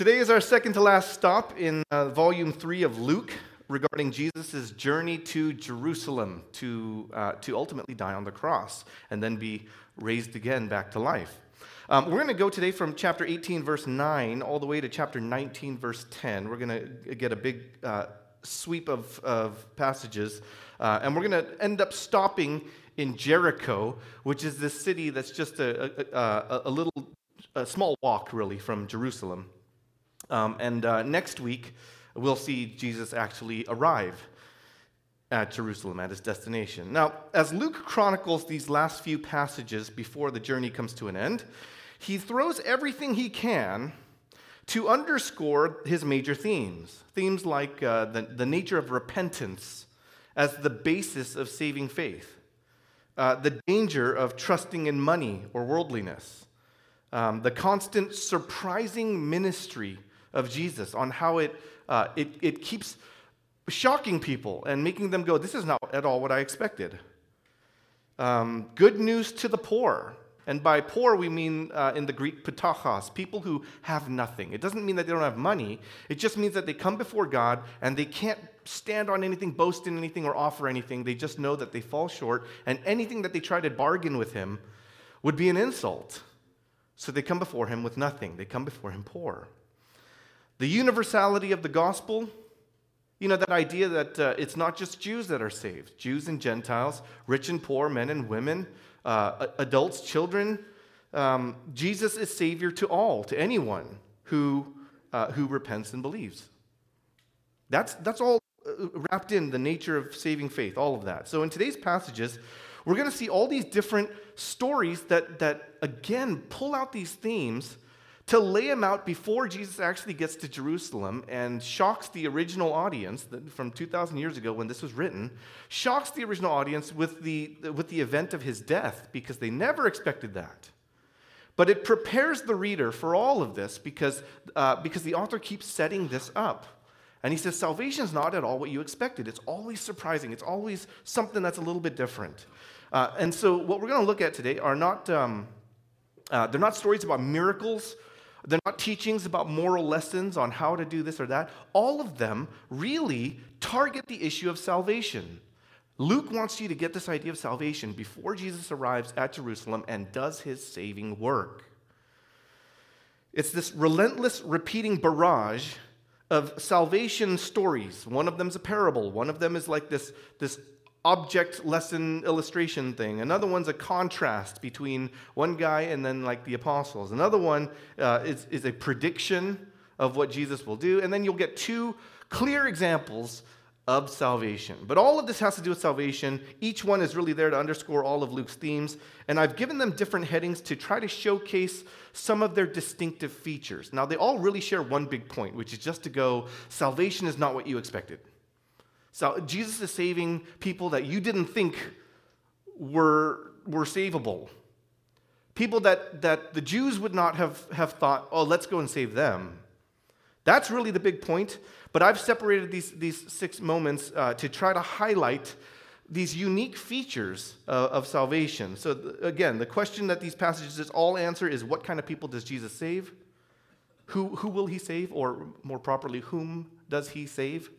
Today is our second to last stop in uh, volume three of Luke regarding Jesus' journey to Jerusalem to, uh, to ultimately die on the cross and then be raised again back to life. Um, we're going to go today from chapter 18, verse 9, all the way to chapter 19, verse 10. We're going to get a big uh, sweep of, of passages, uh, and we're going to end up stopping in Jericho, which is this city that's just a, a, a, a little, a small walk, really, from Jerusalem. Um, and uh, next week, we'll see Jesus actually arrive at Jerusalem, at his destination. Now, as Luke chronicles these last few passages before the journey comes to an end, he throws everything he can to underscore his major themes. Themes like uh, the, the nature of repentance as the basis of saving faith, uh, the danger of trusting in money or worldliness, um, the constant surprising ministry of Jesus, on how it, uh, it, it keeps shocking people and making them go, This is not at all what I expected. Um, good news to the poor. And by poor, we mean uh, in the Greek ptochos, people who have nothing. It doesn't mean that they don't have money. It just means that they come before God and they can't stand on anything, boast in anything, or offer anything. They just know that they fall short, and anything that they try to bargain with Him would be an insult. So they come before Him with nothing. They come before Him poor. The universality of the gospel, you know, that idea that uh, it's not just Jews that are saved, Jews and Gentiles, rich and poor, men and women, uh, adults, children. Um, Jesus is Savior to all, to anyone who, uh, who repents and believes. That's, that's all uh, wrapped in the nature of saving faith, all of that. So in today's passages, we're going to see all these different stories that, that again, pull out these themes to lay him out before Jesus actually gets to Jerusalem and shocks the original audience from 2,000 years ago when this was written, shocks the original audience with the, with the event of his death because they never expected that. But it prepares the reader for all of this because, uh, because the author keeps setting this up. And he says, Salvation is not at all what you expected. It's always surprising, it's always something that's a little bit different. Uh, and so, what we're going to look at today are not, um, uh, they're not stories about miracles they're not teachings about moral lessons on how to do this or that. All of them really target the issue of salvation. Luke wants you to get this idea of salvation before Jesus arrives at Jerusalem and does his saving work. It's this relentless, repeating barrage of salvation stories. One of them is a parable, one of them is like this, this object lesson illustration thing. Another one's a contrast between one guy and then like the apostles. Another one uh, is, is a prediction of what Jesus will do. And then you'll get two clear examples of salvation. But all of this has to do with salvation. Each one is really there to underscore all of Luke's themes. And I've given them different headings to try to showcase some of their distinctive features. Now, they all really share one big point, which is just to go salvation is not what you expected. So Jesus is saving people that you didn't think were, were savable. People that, that the Jews would not have, have thought, oh, let's go and save them. That's really the big point. But I've separated these, these six moments uh, to try to highlight these unique features uh, of salvation. So, th- again, the question that these passages all answer is what kind of people does Jesus save? Who, who will he save? Or more properly, whom does he save?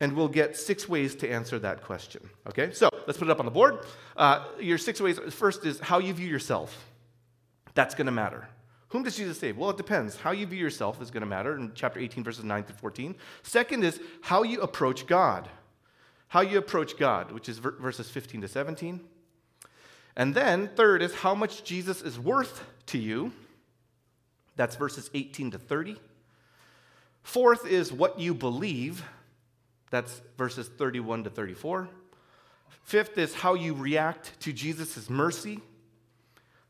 And we'll get six ways to answer that question. Okay, so let's put it up on the board. Uh, your six ways first is how you view yourself. That's going to matter. Whom does Jesus save? Well, it depends. How you view yourself is going to matter in chapter 18, verses 9 to 14. Second is how you approach God. How you approach God, which is verses 15 to 17. And then, third is how much Jesus is worth to you. That's verses 18 to 30. Fourth is what you believe. That's verses 31 to 34. Fifth is how you react to Jesus' mercy.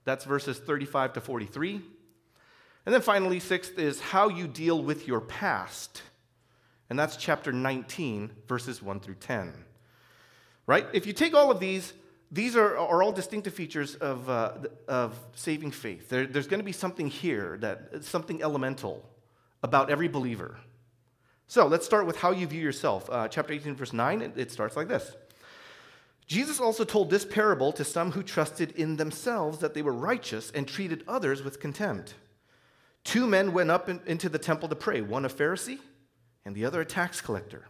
That's verses 35 to 43. And then finally, sixth is how you deal with your past. And that's chapter 19, verses 1 through 10. Right? If you take all of these, these are, are all distinctive features of, uh, of saving faith. There, there's going to be something here, that, something elemental about every believer. So let's start with how you view yourself. Uh, chapter 18, verse 9, it, starts like this Jesus also told this parable to some who trusted in themselves that they were righteous and treated others with contempt. Two men went up in, into the temple to pray, one a Pharisee and the other a tax collector.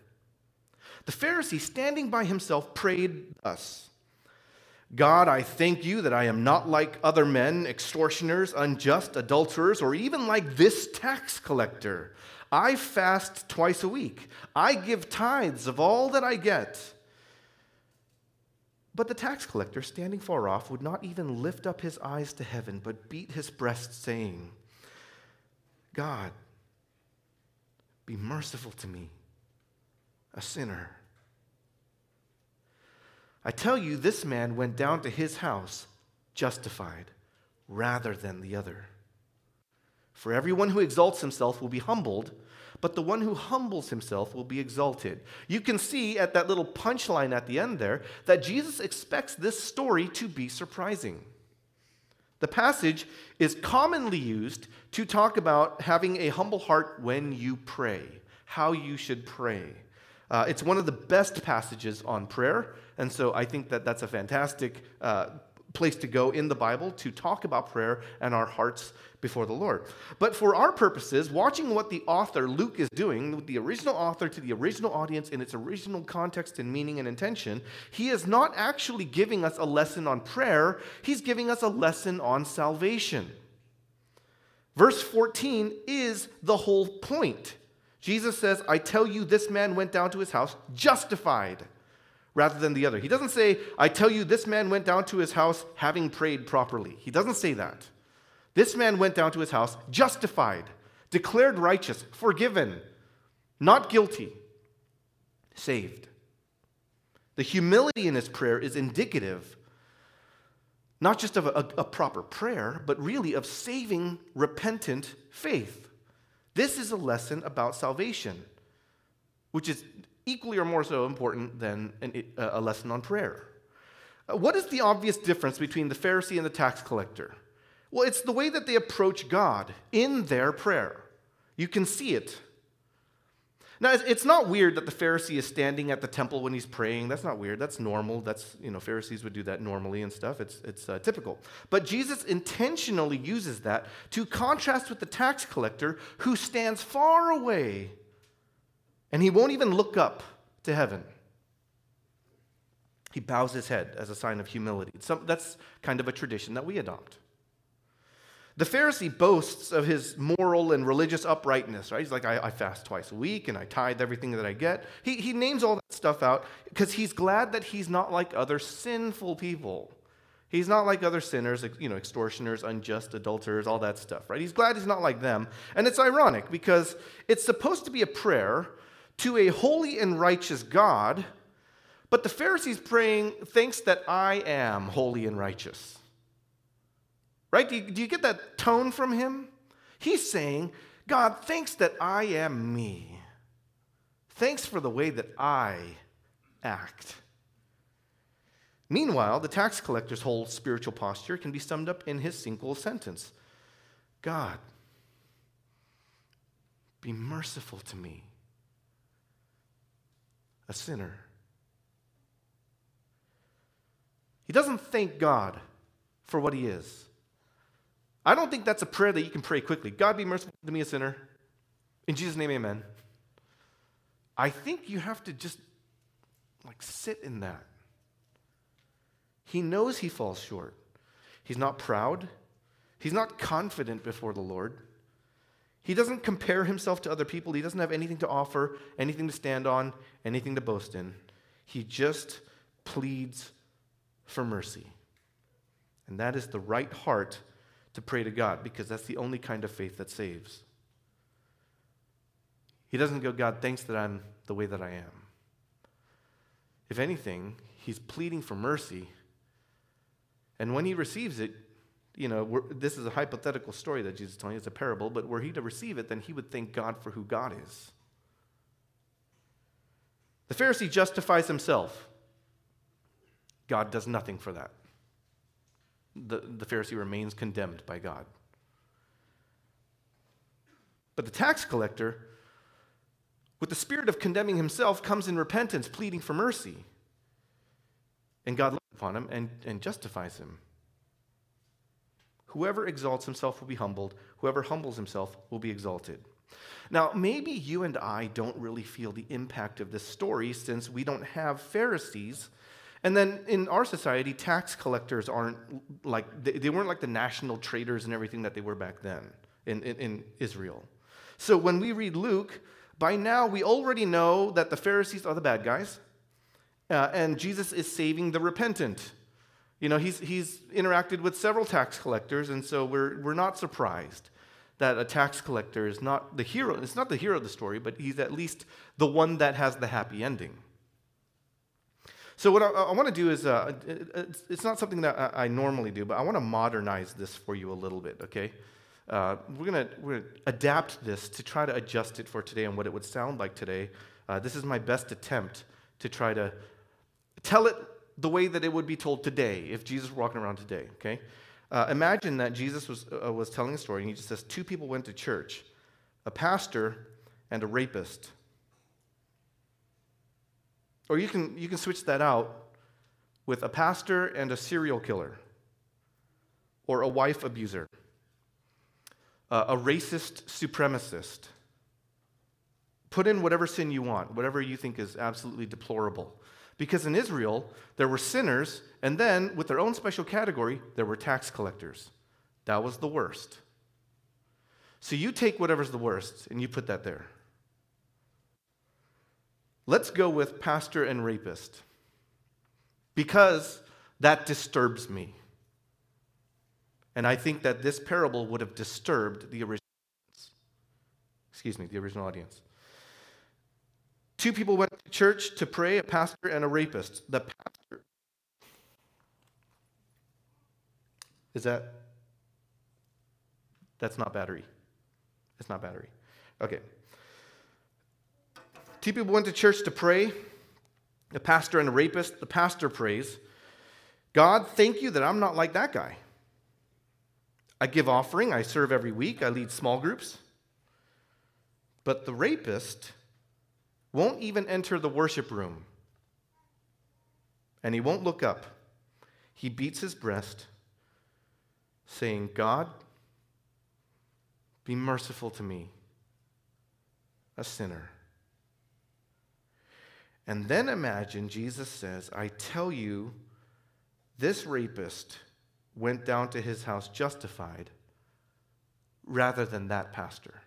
The Pharisee, standing by himself, prayed thus God, I thank you that I am not like other men, extortioners, unjust, adulterers, or even like this tax collector. I fast twice a week. I give tithes of all that I get. But the tax collector, standing far off, would not even lift up his eyes to heaven, but beat his breast, saying, God, be merciful to me, a sinner. I tell you, this man went down to his house justified rather than the other. For everyone who exalts himself will be humbled, but the one who humbles himself will be exalted. You can see at that little punchline at the end there that Jesus expects this story to be surprising. The passage is commonly used to talk about having a humble heart when you pray, how you should pray. Uh, it's one of the best passages on prayer, and so I think that that's a fantastic uh, place to go in the Bible to talk about prayer and our hearts before the Lord. But for our purposes, watching what the author, Luke, is doing, the original author to the original audience in its original context and meaning and intention, he is not actually giving us a lesson on prayer, he's giving us a lesson on salvation. Verse 14 is the whole point. Jesus says, I tell you, this man went down to his house justified rather than the other. He doesn't say, I tell you, this man went down to his house having prayed properly. He doesn't say that. This man went down to his house justified, declared righteous, forgiven, not guilty, saved. The humility in his prayer is indicative not just of a, a, proper prayer, but really of saving, repentant faith. This is a lesson about salvation, which is equally or more so important than an, a lesson on prayer. Uh, what is the obvious difference between the Pharisee and the tax collector? Well, it's the way that they approach God in their prayer. You can see it. Now, it's not weird that the Pharisee is standing at the temple when he's praying. That's not weird. That's normal. That's, you know, Pharisees would do that normally and stuff. It's, it's uh, typical. But Jesus intentionally uses that to contrast with the tax collector who stands far away and he won't even look up to heaven. He bows his head as a sign of humility. Some, that's kind of a tradition that we adopt. The Pharisee boasts of his moral and religious uprightness, right? He's like, I, I fast twice a week and I tithe everything that I get. He, he names all that stuff out because he's glad that he's not like other sinful people. He's not like other sinners, you know, extortioners, unjust adulterers, all that stuff, right? He's glad he's not like them. And it's ironic because it's supposed to be a prayer to a holy and righteous God, but the Pharisee's praying, thinks that I am holy and righteous. Right? Do you, do you get that tone from him? He's saying, God, thanks that I am me. Thanks for the way that I act. Meanwhile, the tax collector's whole spiritual posture can be summed up in his single sentence God, be merciful to me, a sinner. He doesn't thank God for what he is. I don't think that's a prayer that you can pray quickly. God be merciful to me, a sinner. In Jesus' name, amen. I think you have to just like sit in that. He knows he falls short. He's not proud. He's not confident before the Lord. He doesn't compare himself to other people. He doesn't have anything to offer, anything to stand on, anything to boast in. He just pleads for mercy. And that is the right heart to pray to God because that's the only kind of faith that saves. He doesn't go, God, thanks that I'm the way that I am. If anything, he's pleading for mercy. And when he receives it, you know, this is a hypothetical story that Jesus is telling. It's a parable, but were he to receive it, then he would thank God for who God is. The Pharisee justifies himself. God does nothing for that the, the Pharisee remains condemned by God. But the tax collector, with the spirit of condemning himself, comes in repentance, pleading for mercy. And God looks upon him and, and justifies him. Whoever exalts himself will be humbled, whoever humbles himself will be exalted. Now, maybe you and I don't really feel the impact of this story since we don't have Pharisees. And then in our society, tax collectors aren't like, they, weren't like the national traders and everything that they were back then in, in, in Israel. So when we read Luke, by now we already know that the Pharisees are the bad guys, uh, and Jesus is saving the repentant. You know, he's, he's interacted with several tax collectors, and so we're, we're not surprised that a tax collector is not the hero. It's not the hero of the story, but he's at least the one that has the happy ending. So, what I, I want to do is, uh, it's, it's, not something that I, I, normally do, but I want to modernize this for you a little bit, okay? Uh, we're going to adapt this to try to adjust it for today and what it would sound like today. Uh, this is my best attempt to try to tell it the way that it would be told today if Jesus were walking around today, okay? Uh, imagine that Jesus was, uh, was telling a story and he just says two people went to church a pastor and a rapist. Or you can, you can switch that out with a pastor and a serial killer, or a wife abuser, uh, a racist supremacist. Put in whatever sin you want, whatever you think is absolutely deplorable. Because in Israel, there were sinners, and then, with their own special category, there were tax collectors. That was the worst. So you take whatever's the worst and you put that there. Let's go with pastor and rapist because that disturbs me. And I think that this parable would have disturbed the original audience. Excuse me, the original audience. Two people went to church to pray, a pastor and a rapist. The pastor. Is that? That's not battery. It's not battery. Okay. Two people went to church to pray, a pastor and a rapist. The pastor prays, God, thank you that I'm not like that guy. I give offering, I serve every week, I lead small groups. But the rapist won't even enter the worship room. And he won't look up. He beats his breast, saying, God, be merciful to me, a sinner. And then imagine Jesus says, I tell you, this rapist went down to his house justified rather than that pastor.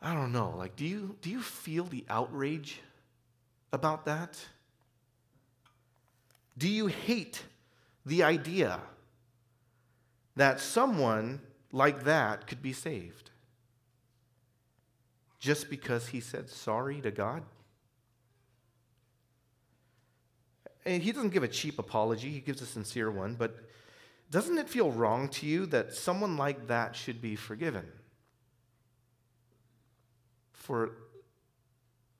I don't know, like, do you, do you feel the outrage about that? Do you hate the idea that someone like that could be saved just because he said sorry to God? And he doesn't give a cheap apology, he gives a sincere one, but doesn't it feel wrong to you that someone like that should be forgiven? for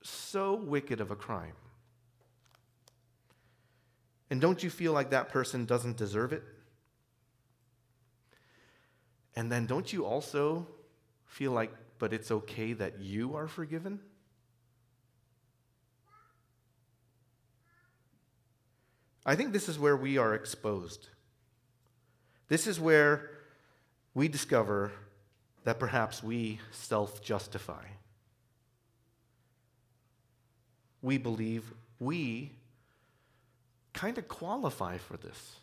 so wicked of a crime. And don't you feel like that person doesn't deserve it? And then don't you also feel like, but it's okay that you are forgiven? I think this is where we are exposed. This is where we discover that perhaps we self justify we believe we kind of qualify for this.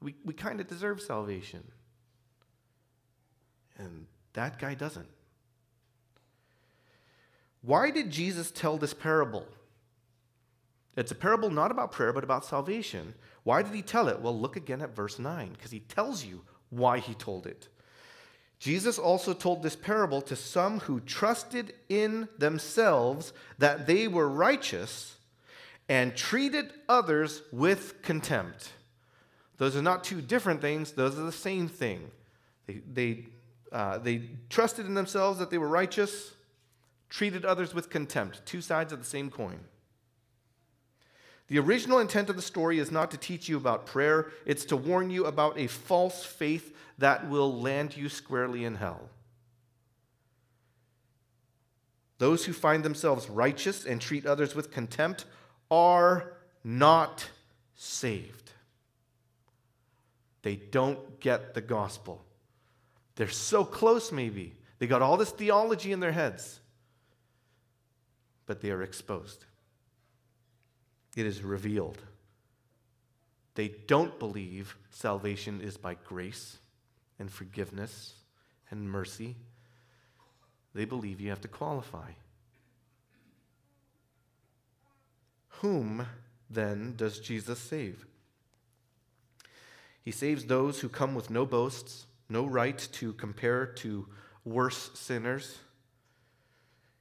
We, we kind of deserve salvation. And that guy doesn't. Why did Jesus tell this parable? It's a parable not about prayer, but about salvation. Why did he tell it? Well, look again at verse 9, because he tells you why he told it. Jesus also told this parable to some who trusted in themselves that they were righteous and treated others with contempt. Those are not two different things, those are the same thing. They, they, uh, they trusted in themselves that they were righteous, treated others with contempt. Two sides of the same coin. The original intent of the story is not to teach you about prayer, it's to warn you about a false faith that will land you squarely in hell. Those who find themselves righteous and treat others with contempt are not saved. They don't get the gospel. They're so close, maybe. They got all this theology in their heads, but they are exposed. It is revealed. They don't believe salvation is by grace and forgiveness and mercy. They believe you have to qualify. Whom then does Jesus save? He saves those who come with no boasts, no right to compare to worse sinners.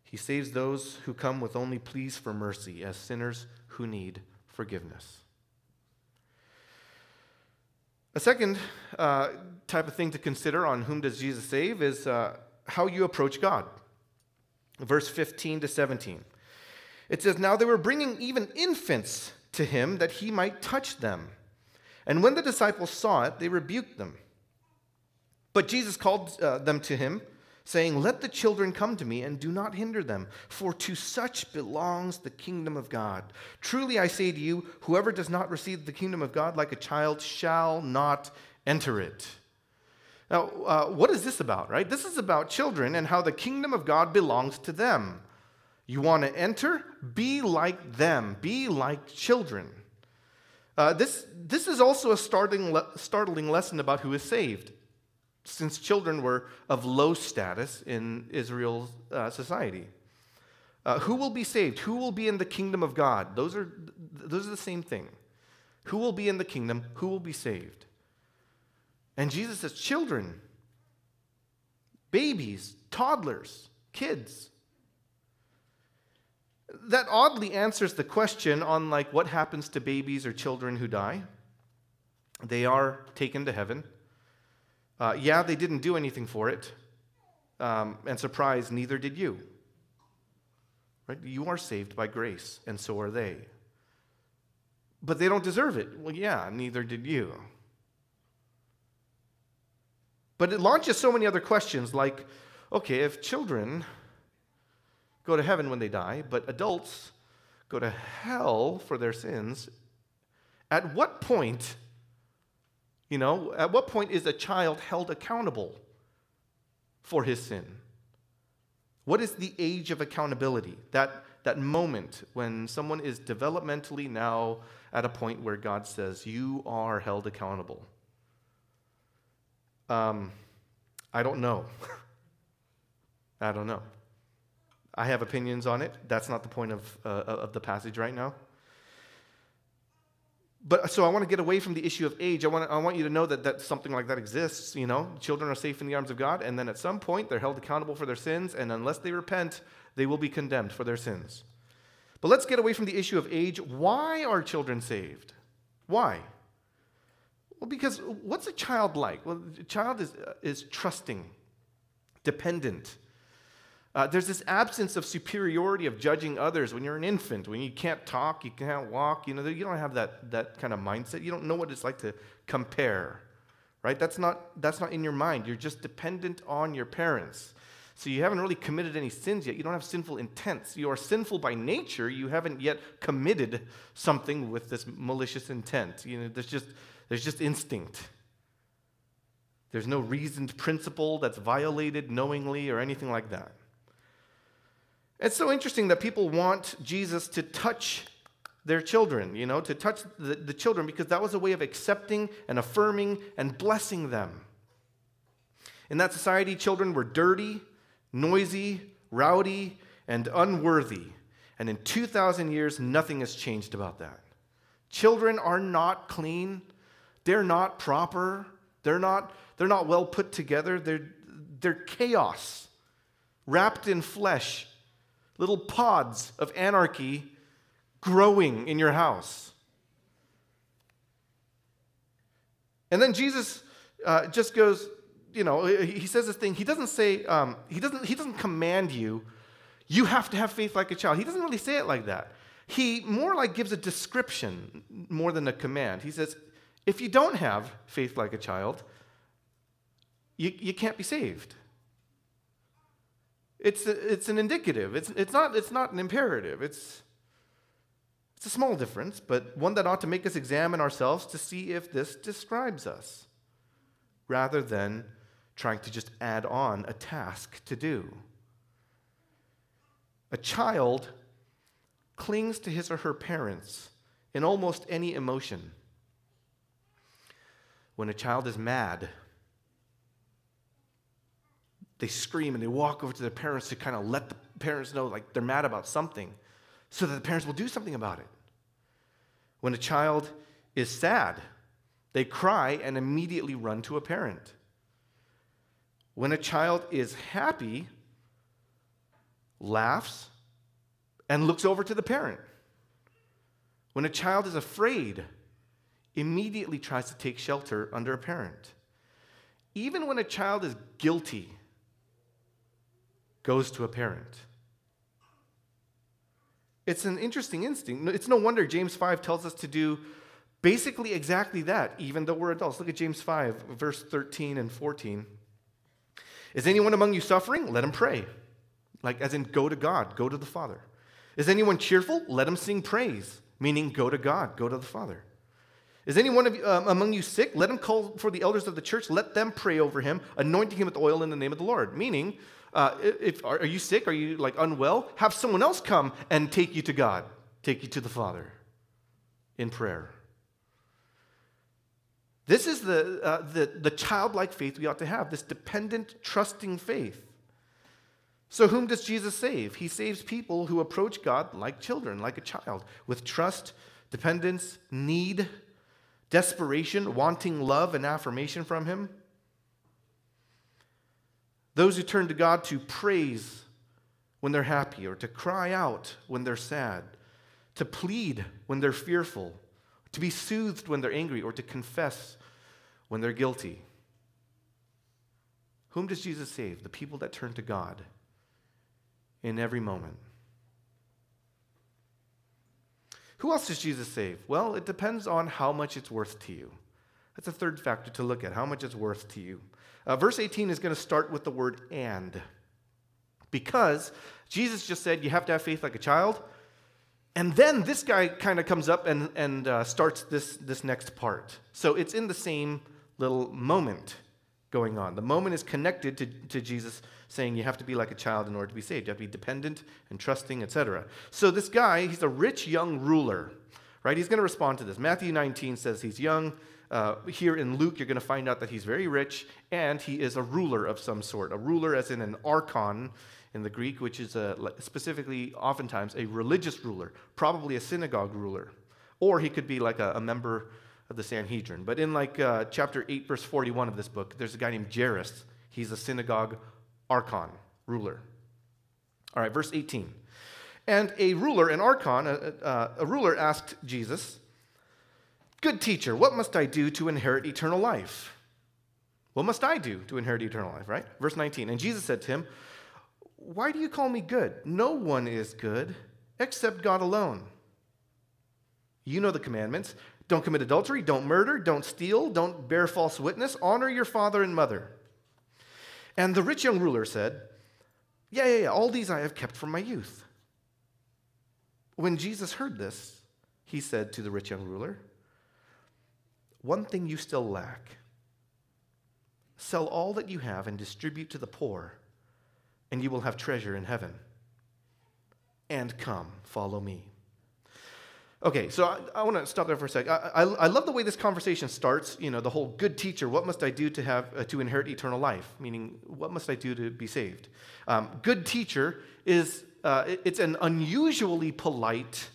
He saves those who come with only pleas for mercy as sinners who need forgiveness. A second uh, type of thing to consider on whom does Jesus save is uh, how you approach God. Verse 15 to 17. It says, Now they were bringing even infants to him that he might touch them. And when the disciples saw it, they rebuked them. But Jesus called uh, them to him, saying, Let the children come to me, and do not hinder them, for to such belongs the kingdom of God. Truly I say to you, whoever does not receive the kingdom of God like a child shall not enter it. Now, uh, what is this about, right? This is about children and how the kingdom of God belongs to them. You want to enter? Be like them, be like children. Uh, this, this is also a startling, le- startling lesson about who is saved, since children were of low status in Israel's uh, society. Uh, who will be saved? Who will be in the kingdom of God? Those are, those are the same thing. Who will be in the kingdom? Who will be saved? And Jesus says, children, babies, toddlers, kids that oddly answers the question on like what happens to babies or children who die. They are taken to heaven. Uh, yeah, they didn't do anything for it. Um, and surprise, neither did you. Right? You are saved by grace, and so are they. But they don't deserve it. Well, yeah, neither did you. But it launches so many other questions like okay, if children go to heaven when they die, but adults go to hell for their sins. At what point, you know, at what point is a child held accountable for his sin? What is the age of accountability? That, that moment when someone is developmentally now at a point where God says, You are held accountable. Um, I don't know. I don't know. I have opinions on it. That's not the point of, uh, of the passage right now. But so I want to get away from the issue of age. I want, I want you to know that, that something like that exists. You know, children are safe in the arms of God, and then at some point they're held accountable for their sins, and unless they repent, they will be condemned for their sins. But let's get away from the issue of age. Why are children saved? Why? Well, because what's a child like? Well, a child is, is trusting, dependent, uh, there's this absence of superiority of judging others when you're an infant, when you can't talk, you can't walk, you know, you don't have that, that kind of mindset. You don't know what it's like to compare, right? That's not, that's not in your mind. You're just dependent on your parents. So you haven't really committed any sins yet. You don't have sinful intents. You are sinful by nature. You haven't yet committed something with this malicious intent. You know, there's just, there's just instinct. There's no reasoned principle that's violated knowingly or anything like that. It's so interesting that people want Jesus to touch their children, you know, to touch the, the children because that was a way of accepting and affirming and blessing them. In that society, children were dirty, noisy, rowdy, and unworthy. And in 2,000 years, nothing has changed about that. Children are not clean, they're not proper, they're not, they're not well put together, they're, they're chaos, wrapped in flesh little pods of anarchy growing in your house. And then Jesus uh, just goes, you know, he says this thing. He doesn't say, um, he, doesn't, he doesn't command you, you have to have faith like a child. He doesn't really say it like that. He more like gives a description more than a command. He says, if you don't have faith like a child, you, you can't be saved. It's, a, it's an indicative. It's, it's, not, it's not an imperative. It's, It's a small difference, but one that ought to make us examine ourselves to see if this describes us, rather than trying to just add on a task to do. A child clings to his or her parents in almost any emotion. When a child is mad, they scream and they walk over to their parents to kind of let the parents know like they're mad about something so that the parents will do something about it. When a child is sad, they cry and immediately run to a parent. When a child is happy, laughs, and looks over to the parent. When a child is afraid, immediately tries to take shelter under a parent. Even when a child is guilty, goes to a parent. It's an interesting instinct. It's no wonder James 5 tells us to do basically exactly that, even though we're adults. Look at James 5, verse 13 and 14. Is anyone among you suffering? Let him pray. Like, as in, go to God, go to the Father. Is anyone cheerful? Let him sing praise, meaning go to God, go to the Father. Is anyone of um, among you sick? Let him call for the elders of the church. Let them pray over him, anointing him with oil in the name of the Lord. Meaning, uh, if are, you sick? Are you like unwell? Have someone else come and take you to God, take you to the Father, in prayer. This is the, uh, the, the childlike faith we ought to have, this dependent, trusting faith. So, whom does Jesus save? He saves people who approach God like children, like a child, with trust, dependence, need, desperation, wanting love and affirmation from Him. Those who turn to God to praise when they're happy, or to cry out when they're sad, to plead when they're fearful, to be soothed when they're angry, or to confess when they're guilty. Whom does Jesus save? The people that turn to God in every moment. Who else does Jesus save? Well, it depends on how much it's worth to you. That's a third factor to look at, how much it's worth to you. Uh, verse 18 is going to start with the word and. Because Jesus just said you have to have faith like a child. And then this guy kind of comes up and, and uh, starts this, this next part. So it's in the same little moment going on. The moment is connected to, to Jesus saying you have to be like a child in order to be saved. You have to be dependent and trusting, etc. So this guy, he's a rich young ruler, right? He's going to respond to this. Matthew 19 says he's young. Uh, here in Luke, you're going to find out that he's very rich and he is a ruler of some sort. A ruler, as in an archon in the Greek, which is a, specifically, oftentimes, a religious ruler, probably a synagogue ruler. Or he could be like a, a member of the Sanhedrin. But in like uh, chapter 8, verse 41 of this book, there's a guy named Jairus. He's a synagogue archon, ruler. All right, verse 18. And a ruler, an archon, a, a, a ruler asked Jesus, Good teacher, what must I do to inherit eternal life? What must I do to inherit eternal life, right? Verse 19. And Jesus said to him, Why do you call me good? No one is good except God alone. You know the commandments don't commit adultery, don't murder, don't steal, don't bear false witness, honor your father and mother. And the rich young ruler said, Yeah, yeah, yeah, all these I have kept from my youth. When Jesus heard this, he said to the rich young ruler, One thing you still lack sell all that you have and distribute to the poor, and you will have treasure in heaven. And come, follow me. Okay, so I, I want to stop there for a sec. I, I, I, love the way this conversation starts. You know, the whole good teacher. What must I do to have uh, to inherit eternal life? Meaning, what must I do to be saved? Um, good teacher is uh, it, it's an unusually polite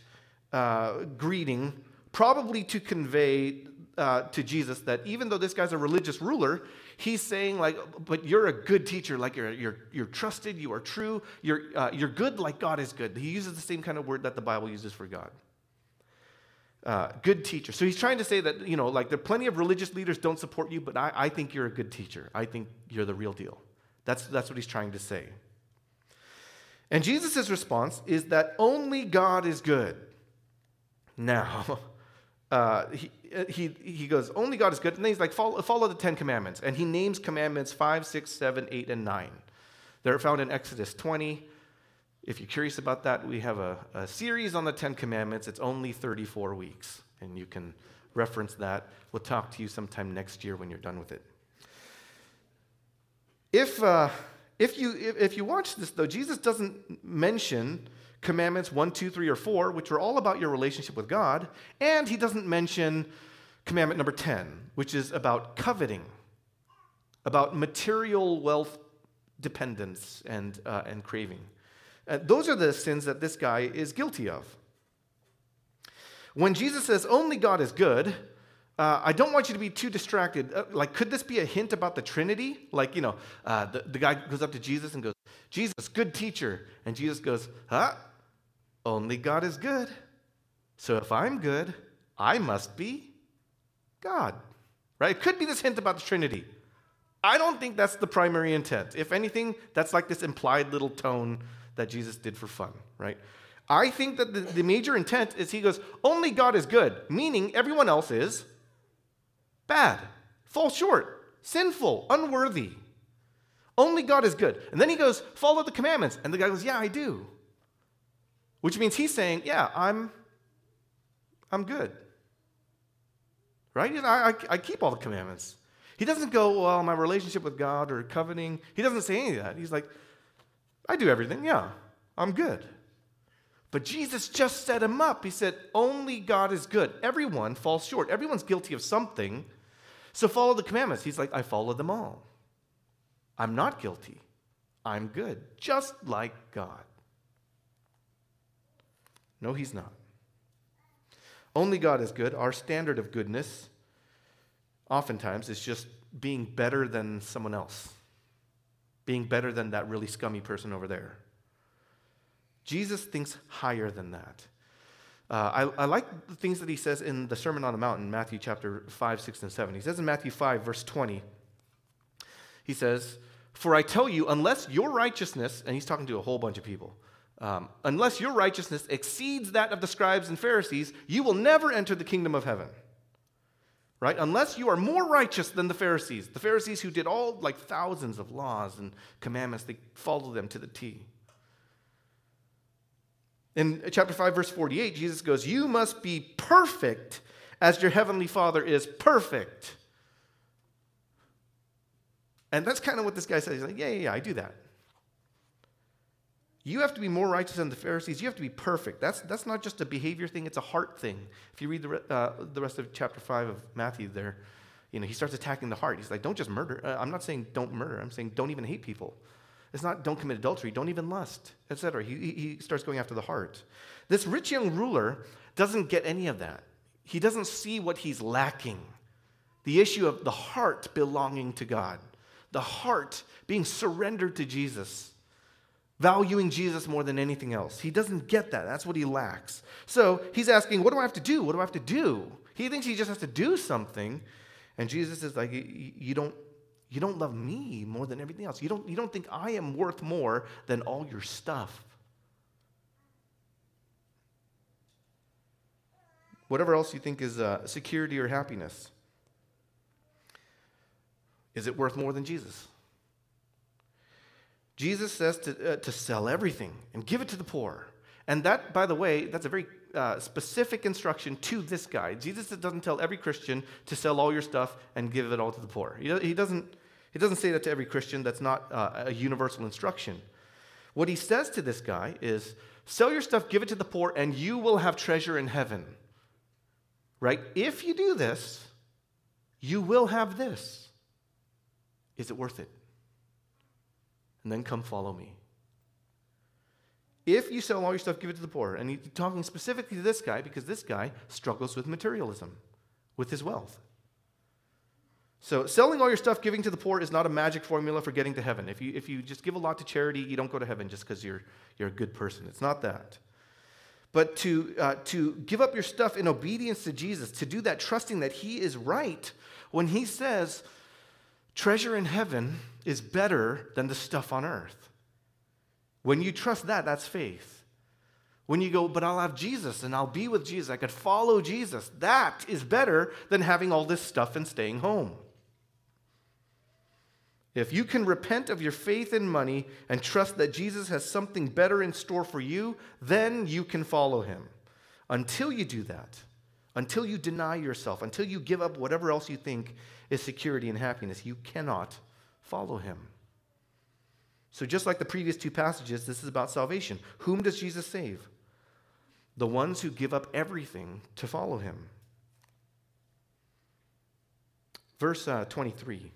uh, greeting, probably to convey uh, to Jesus that even though this guy's a religious ruler, he's saying like, but you're a good teacher. Like you're you're you're trusted. You are true. You're uh, you're good. Like God is good. He uses the same kind of word that the Bible uses for God. Uh, good teacher. So he's trying to say that, you know, like there are plenty of religious leaders don't support you, but I, I think you're a good teacher. I think you're the real deal. That's, that's what he's trying to say. And Jesus' response is that only God is good. Now, uh, he, he, he goes, only God is good. And then he's like, follow, follow the Ten Commandments. And he names commandments 5, 6, 7, 8, and 9. They're found in Exodus 20, if you're curious about that, we have a, a series on the Ten Commandments. It's only 34 weeks, and you can reference that. We'll talk to you sometime next year when you're done with it. If, uh, if, you, if, if you watch this, though, Jesus doesn't mention commandments 1, 2, 3, or 4, which are all about your relationship with God, and he doesn't mention commandment number 10, which is about coveting, about material wealth dependence and, uh, and craving. Uh, those are the sins that this guy is guilty of. When Jesus says only God is good, uh, I don't want you to be too distracted. Uh, like, could this be a hint about the Trinity? Like, you know, uh, the, the guy goes up to Jesus and goes, Jesus, good teacher. And Jesus goes, huh? Only God is good. So if I'm good, I must be God. Right? It could be this hint about the Trinity. I don't think that's the primary intent. If anything, that's like this implied little tone that Jesus did for fun, right? I think that the, the major intent is he goes, only God is good, meaning everyone else is bad, fall short, sinful, unworthy. Only God is good. And then he goes, follow the commandments. And the guy goes, yeah, I do. Which means he's saying, yeah, I'm, I'm good. Right? I, I, I keep all the commandments. He doesn't go, well, my relationship with God or coveting. He doesn't say any of that. He's like, I do everything. Yeah, I'm good. But Jesus just set him up. He said, Only God is good. Everyone falls short. Everyone's guilty of something. So follow the commandments. He's like, I follow them all. I'm not guilty. I'm good, just like God. No, he's not. Only God is good. Our standard of goodness, oftentimes, is just being better than someone else, being better than that really scummy person over there. Jesus thinks higher than that. Uh, I, I, like the things that he says in the Sermon on the Mount in Matthew chapter 5, 6, and 7. He says in Matthew 5, verse 20, he says, For I tell you, unless your righteousness, and he's talking to a whole bunch of people, um, unless your righteousness exceeds that of the scribes and Pharisees, you will never enter the kingdom of heaven. Right? Unless you are more righteous than the Pharisees, the Pharisees who did all like thousands of laws and commandments, they followed them to the T. In chapter 5, verse 48, Jesus goes, You must be perfect as your heavenly Father is perfect. And that's kind of what this guy says. He's like, Yeah, yeah, yeah, I do that. You have to be more righteous than the Pharisees. You have to be perfect. That's, that's not just a behavior thing, it's a heart thing. If you read the, uh, the rest of chapter 5 of Matthew there, you know, he starts attacking the heart. He's like, don't just murder. Uh, I'm not saying don't murder. I'm saying don't even hate people. It's not don't commit adultery, don't even lust, etc. He, he starts going after the heart. This rich young ruler doesn't get any of that. He doesn't see what he's lacking. The issue of the heart belonging to God, the heart being surrendered to Jesus valuing Jesus more than anything else. He doesn't get that. That's what he lacks. So he's asking, What do I have to do? What do I have to do? He thinks he just has to do something. And Jesus is like, You don't. You don't love me more than everything else. You don't, you don't think I am worth more than all your stuff. Whatever else you think is uh, security or happiness, is it worth more than Jesus? Jesus says to, uh, to sell everything and give it to the poor. And that, by the way, that's a very uh, specific instruction to this guy. Jesus doesn't tell every Christian to sell all your stuff and give it all to the poor. He, he, doesn't, he doesn't say that to every Christian. That's not uh, a universal instruction. What he says to this guy is sell your stuff, give it to the poor, and you will have treasure in heaven. Right? If you do this, you will have this. Is it worth it? And then come follow me. If you sell all your stuff, give it to the poor. And he's talking specifically to this guy because this guy struggles with materialism, with his wealth. So, selling all your stuff, giving to the poor is not a magic formula for getting to heaven. If you, if you just give a lot to charity, you don't go to heaven just because you're, you're a good person. It's not that. But to, uh, to give up your stuff in obedience to Jesus, to do that trusting that He is right when He says, treasure in heaven is better than the stuff on earth. When you trust that, that's faith. When you go, but I'll have Jesus and I'll be with Jesus, I could follow Jesus, that is better than having all this stuff and staying home. If you can repent of your faith in money and trust that Jesus has something better in store for you, then you can follow him. Until you do that, until you deny yourself, until you give up whatever else you think is security and happiness, you cannot follow him. So, just like the previous two passages, this is about salvation. Whom does Jesus save? The ones who give up everything to follow him. Verse uh, 23.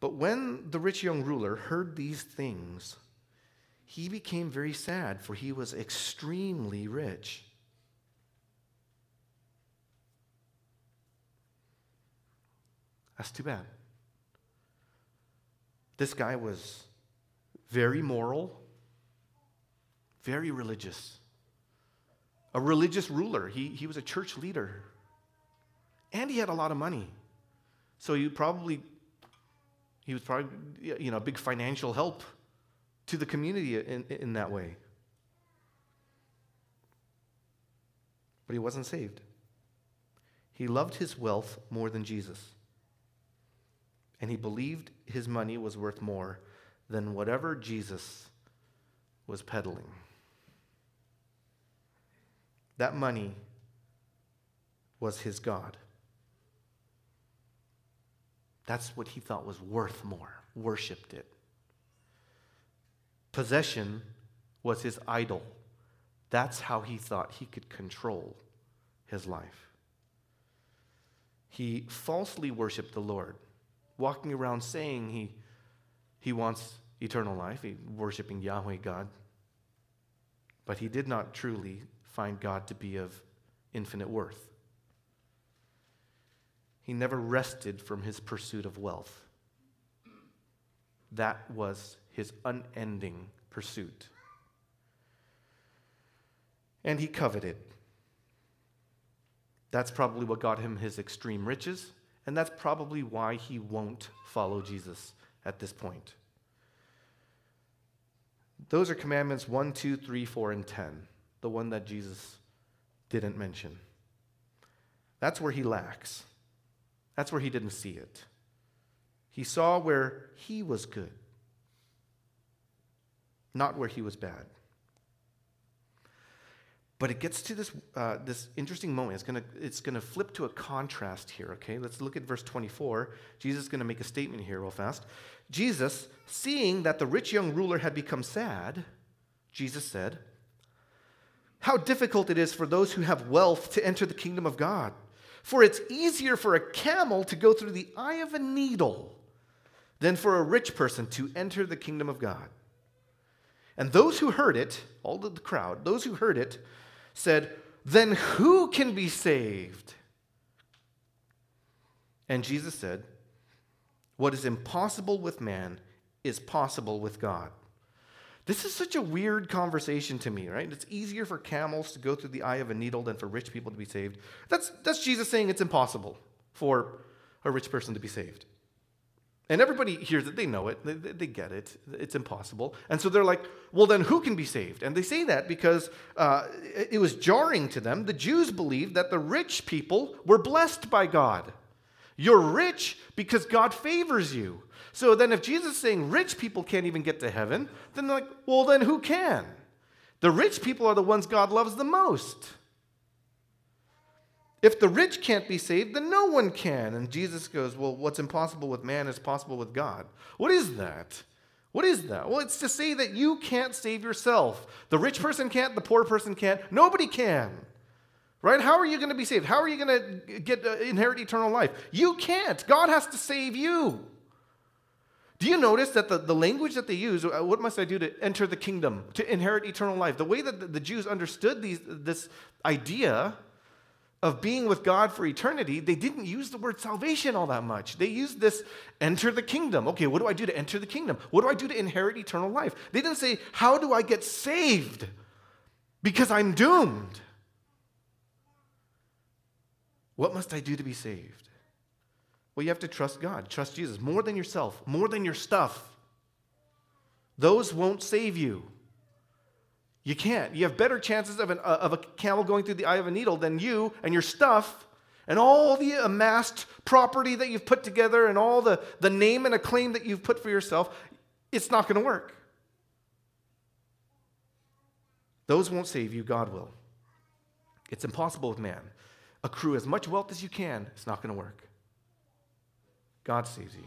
But when the rich young ruler heard these things, he became very sad, for he was extremely rich. That's too bad. This guy was very moral, very religious, a religious ruler. He, he was a church leader, and he had a lot of money. So he probably he was probably you know a big financial help to the community in, in that way. But he wasn't saved. He loved his wealth more than Jesus and he believed his money was worth more than whatever Jesus was peddling. That money was his God. That's what he thought was worth more, worshiped it. Possession was his idol. That's how he thought he could control his life. He falsely worshiped the Lord walking around saying he, he wants eternal life, he, worshiping Yahweh God. But he did not truly find God to be of infinite worth. He never rested from his pursuit of wealth. That was his unending pursuit. And he coveted. That's probably what got him his extreme riches and that's probably why he won't follow Jesus at this point. Those are commandments 1, 2, 3, 4, and 10, the one that Jesus didn't mention. That's where he lacks. That's where he didn't see it. He saw where he was good, not where he was bad. But it gets to this, uh, this interesting moment. It's going to it's gonna flip to a contrast here, okay? Let's look at verse 24. Jesus is going to make a statement here, real fast. Jesus, seeing that the rich young ruler had become sad, Jesus said, How difficult it is for those who have wealth to enter the kingdom of God. For it's easier for a camel to go through the eye of a needle than for a rich person to enter the kingdom of God. And those who heard it, all the crowd, those who heard it, said, Then who can be saved? And Jesus said, What is impossible with man is possible with God. This is such a weird conversation to me, right? It's easier for camels to go through the eye of a needle than for rich people to be saved. That's, that's Jesus saying it's impossible for a rich person to be saved. And everybody hears it, they know it, they, they, get it, it's impossible. And so they're like, well, then who can be saved? And they say that because uh, it was jarring to them. The Jews believed that the rich people were blessed by God. You're rich because God favors you. So then, if Jesus is saying rich people can't even get to heaven, then they're like, well, then who can? The rich people are the ones God loves the most. If the rich can't be saved, then no one can. And Jesus goes, Well, what's impossible with man is possible with God. What is that? What is that? Well, it's to say that you can't save yourself. The rich person can't, the poor person can't, nobody can. Right? How are you going to be saved? How are you going to get uh, inherit eternal life? You can't. God has to save you. Do you notice that the, the language that they use, uh, what must I do to enter the kingdom, to inherit eternal life? The way that the, the Jews understood these, this idea of being with God for eternity, they didn't use the word salvation all that much. They used this enter the kingdom. Okay, what do I do to enter the kingdom? What do I do to inherit eternal life? They didn't say, how do I get saved? Because I'm doomed. What must I do to be saved? Well, you have to trust God, trust Jesus more than yourself, more than your stuff. Those won't save you. You can't. You have better chances of, an, uh, of a camel going through the eye of a needle than you and your stuff and all the amassed property that you've put together and all the, the name and acclaim that you've put for yourself, it's not going to work. Those won't save you, God will. It's impossible with man. Accrue as much wealth as you can, it's not going to work. God saves you.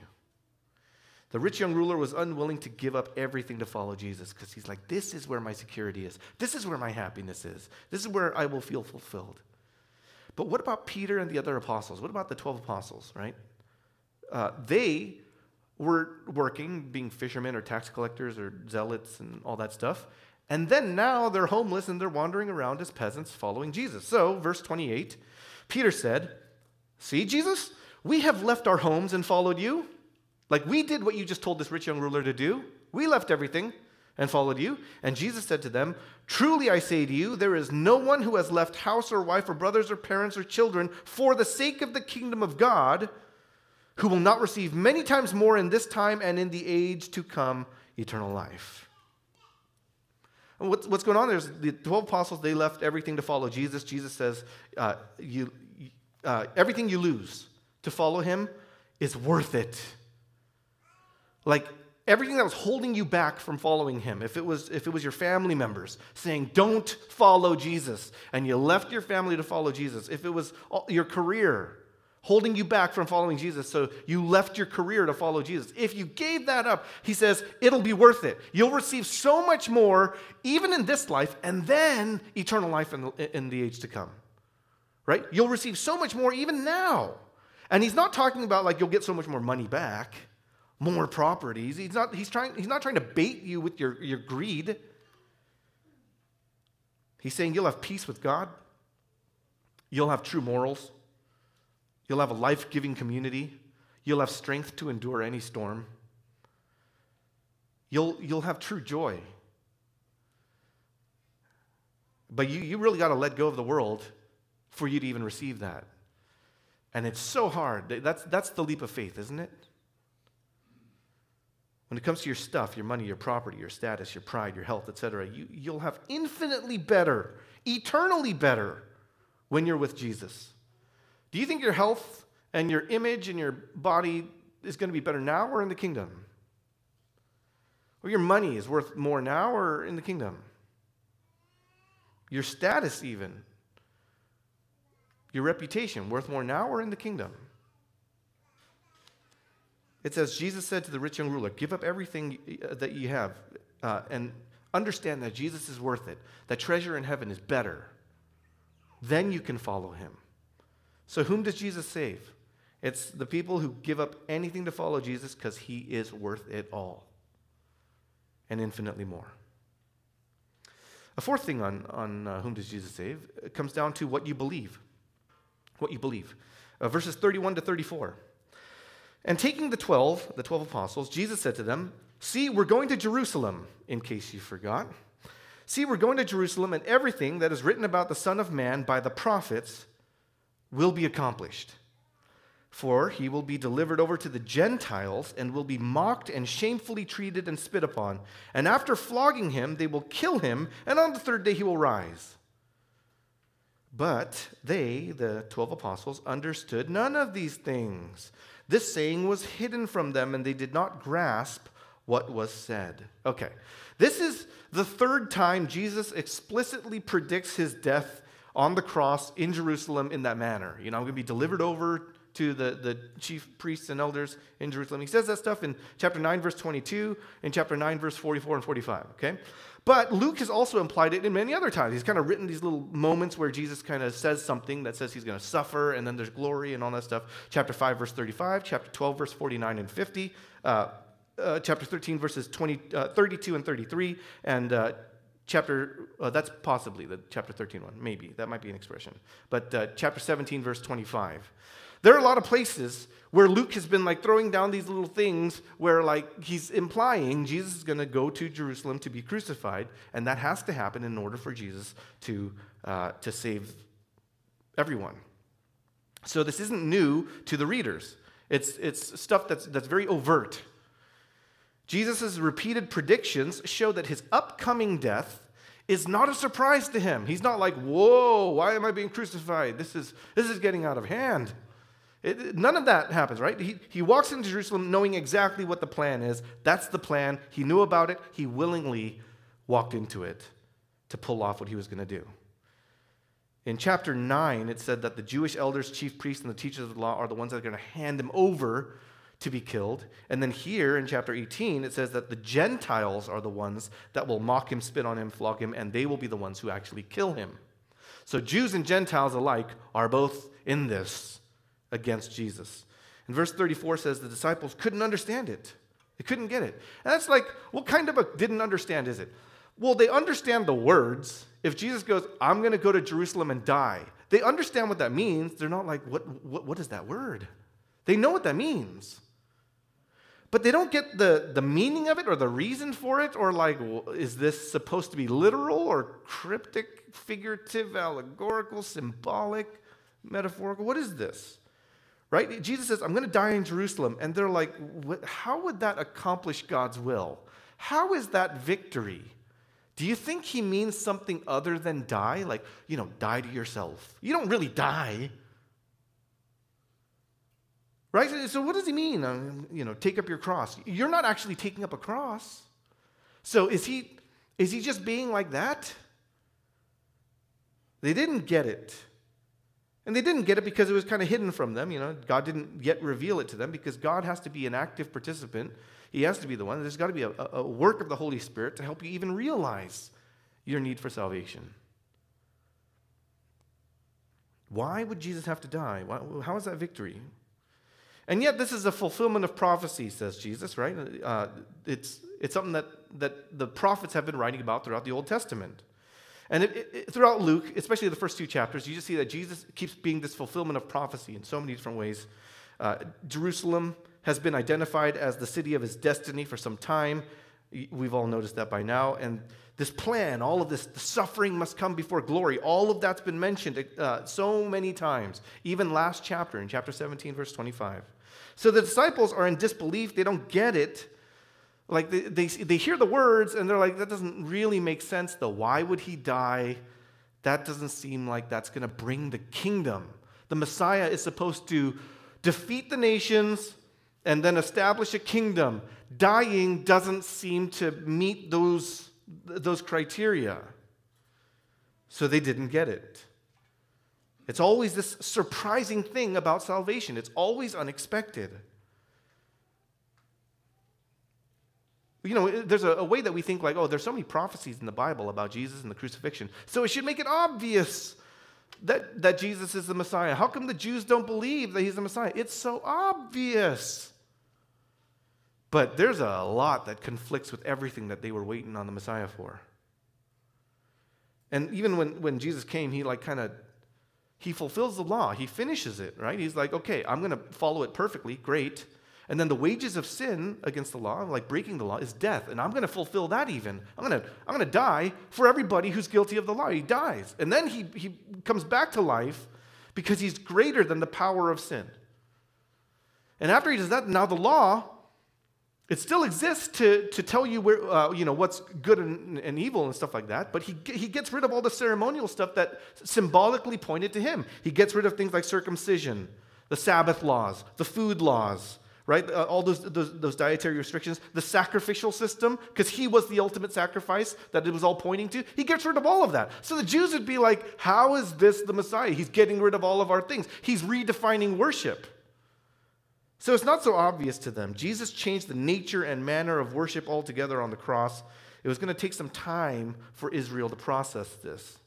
The rich young ruler was unwilling to give up everything to follow Jesus because he's like, This is where my security is. This is where my happiness is. This is where I will feel fulfilled. But what about Peter and the other apostles? What about the 12 apostles, right? Uh, they were working, being fishermen or tax collectors or zealots and all that stuff. And then now they're homeless and they're wandering around as peasants following Jesus. So, verse 28, Peter said, See, Jesus, we have left our homes and followed you. Like we did what you just told this rich young ruler to do. We left everything and followed you. And Jesus said to them, Truly I say to you, there is no one who has left house or wife or brothers or parents or children for the sake of the kingdom of God who will not receive many times more in this time and in the age to come eternal life. What's, what's going on there is the 12 apostles, they left everything to follow Jesus. Jesus says, uh, you, uh, everything you lose to follow him is worth it. Like everything that was holding you back from following him, if it was if it was your family members saying don't follow Jesus and you left your family to follow Jesus, if it was your career holding you back from following Jesus, so you left your career to follow Jesus. If you gave that up, he says, it'll be worth it. You'll receive so much more, even in this life, and then eternal life in the, in the age to come. Right? You'll receive so much more even now. And he's not talking about like you'll get so much more money back, more properties. He's not, he's trying, he's not trying to bait you with your, your greed. He's saying you'll have peace with God, you'll have true morals, You'll have a life giving community. You'll have strength to endure any storm. You'll, you'll have true joy. But you, you really got to let go of the world for you to even receive that. And it's so hard. That's, that's the leap of faith, isn't it? When it comes to your stuff, your money, your property, your status, your pride, your health, etc., you, you'll have infinitely better, eternally better when you're with Jesus. Do you think your health and your image and your body is going to be better now or in the kingdom? Or your money is worth more now or in the kingdom? Your status, even. Your reputation, worth more now or in the kingdom? It says, Jesus said to the rich young ruler, Give up everything uh, that you have uh, and understand that Jesus is worth it, that treasure in heaven is better. Then you can follow him. So, whom does Jesus save? It's the people who give up anything to follow Jesus because he is worth it all and infinitely more. A fourth thing on, on uh, whom does Jesus save comes down to what you believe. What you believe. Uh, verses 31 to 34. And taking the 12, the 12 apostles, Jesus said to them, See, we're going to Jerusalem, in case you forgot. See, we're going to Jerusalem, and everything that is written about the Son of Man by the prophets will be accomplished. For he will be delivered over to the Gentiles and will be mocked and shamefully treated and spit upon. And after flogging him, they will kill him, and on the third day he will rise. But they, the 12 apostles, understood none of these things. This saying was hidden from them, and they did not grasp what was said. Okay, this is the third time Jesus explicitly predicts his death on the cross in Jerusalem in that manner. You know, I'm going to be delivered over to the, the chief priests and elders in Jerusalem. He says that stuff in chapter 9, verse 22, in chapter 9, verse 44 and 45, okay? But Luke has also implied it in many other times. He's kind of written these little moments where Jesus kind of says something that says he's going to suffer, and then there's glory and all that stuff. Chapter 5, verse 35, chapter 12, verse 49 and 50, uh, uh, chapter 13, verses 20, uh, 32 and 33, and uh, chapter, uh, that's possibly the chapter 13 one, maybe. That might be an expression. But uh, chapter 17, verse 25. There are a lot of places where Luke has been like throwing down these little things where like he's implying Jesus is going to go to Jerusalem to be crucified, and that has to happen in order for Jesus to, uh, to save everyone. So this isn't new to the readers. It's, it's stuff that's, that's very overt. Jesus' repeated predictions show that his upcoming death is not a surprise to him. He's not like, whoa, why am I being crucified? This is, this is getting out of hand. It, none of that happens, right? He, he walks into Jerusalem knowing exactly what the plan is. That's the plan. He knew about it. He willingly walked into it to pull off what he was going to do. In chapter 9, it said that the Jewish elders, chief priests, and the teachers of the law are the ones that are going to hand him over to be killed. And then here in chapter 18, it says that the Gentiles are the ones that will mock him, spit on him, flog him, and they will be the ones who actually kill him. So Jews and Gentiles alike are both in this against Jesus. And verse 34 says the disciples couldn't understand it. They couldn't get it. And that's like, what kind of a didn't understand is it? Well, they understand the words. If Jesus goes, I'm going to go to Jerusalem and die, they understand what that means. They're not like, what, what, what is that word? They know what that means but they don't get the, the meaning of it or the reason for it, or like, is this supposed to be literal or cryptic, figurative, allegorical, symbolic, metaphorical? What is this? Right? Jesus says, I'm going to die in Jerusalem. And they're like, how would that accomplish God's will? How is that victory? Do you think he means something other than die? Like, you know, die to yourself. You don't really die. Right? So what does he mean? Um, you know, take up your cross. You're not actually taking up a cross. So is he is he just being like that? They didn't get it. And they didn't get it because it was kind of hidden from them. You know, God didn't yet reveal it to them because God has to be an active participant. He has to be the one. There's got to be a, a work of the Holy Spirit to help you even realize your need for salvation. Why would Jesus have to die? How is that victory? And yet, this is a fulfillment of prophecy, says Jesus, right? Uh, it's, it's something that, that the prophets have been writing about throughout the Old Testament. And it, it, throughout Luke, especially the first two chapters, you just see that Jesus keeps being this fulfillment of prophecy in so many different ways. Uh, Jerusalem has been identified as the city of his destiny for some time. We've all noticed that by now. And this plan, all of this, the suffering must come before glory, all of that's been mentioned uh, so many times, even last chapter, in chapter 17, verse 25. So the disciples are in disbelief. They don't get it. Like they, they, they hear the words and they're like, that doesn't really make sense though. Why would he die? That doesn't seem like that's going to bring the kingdom. The Messiah is supposed to defeat the nations and then establish a kingdom. Dying doesn't seem to meet those, those criteria. So they didn't get it. It's always this surprising thing about salvation, it's always unexpected. You know, there's a, a, way that we think, like, oh, there's so many prophecies in the Bible about Jesus and the crucifixion. So it should make it obvious that, that Jesus is the Messiah. How come the Jews don't believe that he's the Messiah? It's so obvious. But there's a lot that conflicts with everything that they were waiting on the Messiah for. And even when, when Jesus came, he like kind of he fulfills the law. He finishes it, right? He's like, okay, I'm to follow it perfectly. Great. And then the wages of sin against the law, like breaking the law, is death. And I'm going to fulfill that even. I'm going to, I'm going to die for everybody who's guilty of the law. He dies. And then he, he comes back to life because he's greater than the power of sin. And after he does that, now the law it still exists to, to tell you where, uh, you know, what's good and, and, evil and stuff like that, but he, he gets rid of all the ceremonial stuff that symbolically pointed to him. He gets rid of things like circumcision, the Sabbath laws, the food laws, right? Uh, all those, those, those, dietary restrictions, the sacrificial system, because he was the ultimate sacrifice that it was all pointing to. He gets rid of all of that. So the Jews would be like, how is this the Messiah? He's getting rid of all of our things, he's redefining worship. So it's not so obvious to them. Jesus changed the nature and manner of worship altogether on the cross. It was going to take some time for Israel to process this.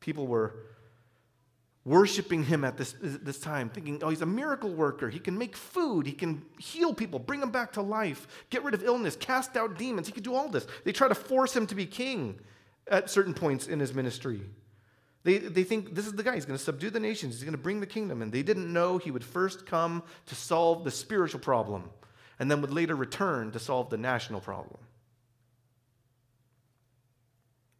People were worshiping him at this, this time, thinking, oh, he's a miracle worker. He can make food. He can heal people, bring them back to life, get rid of illness, cast out demons. He could do all this. They try to force him to be king at certain points in his ministry. They, they think this is the guy, he's going to subdue the nations, he's going to bring the kingdom. And they didn't know he would first come to solve the spiritual problem and then would later return to solve the national problem.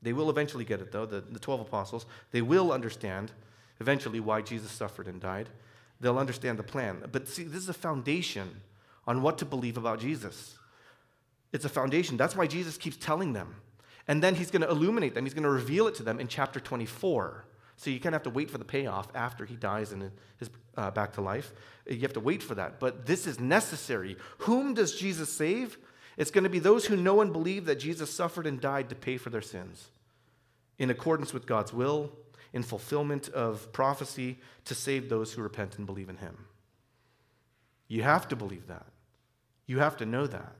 They will eventually get it, though, the, the 12 apostles. They will understand eventually why Jesus suffered and died. They'll understand the plan. But see, this is a foundation on what to believe about Jesus. It's a foundation. That's why Jesus keeps telling them. And then he's going to illuminate them, he's going to reveal it to them in chapter 24. So you kind of have to wait for the payoff after he dies and is uh, back to life. You have to wait for that. But this is necessary. Whom does Jesus save? It's going to be those who know and believe that Jesus suffered and died to pay for their sins in accordance with God's will, in fulfillment of prophecy, to save those who repent and believe in him. You have to believe that. You have to know that.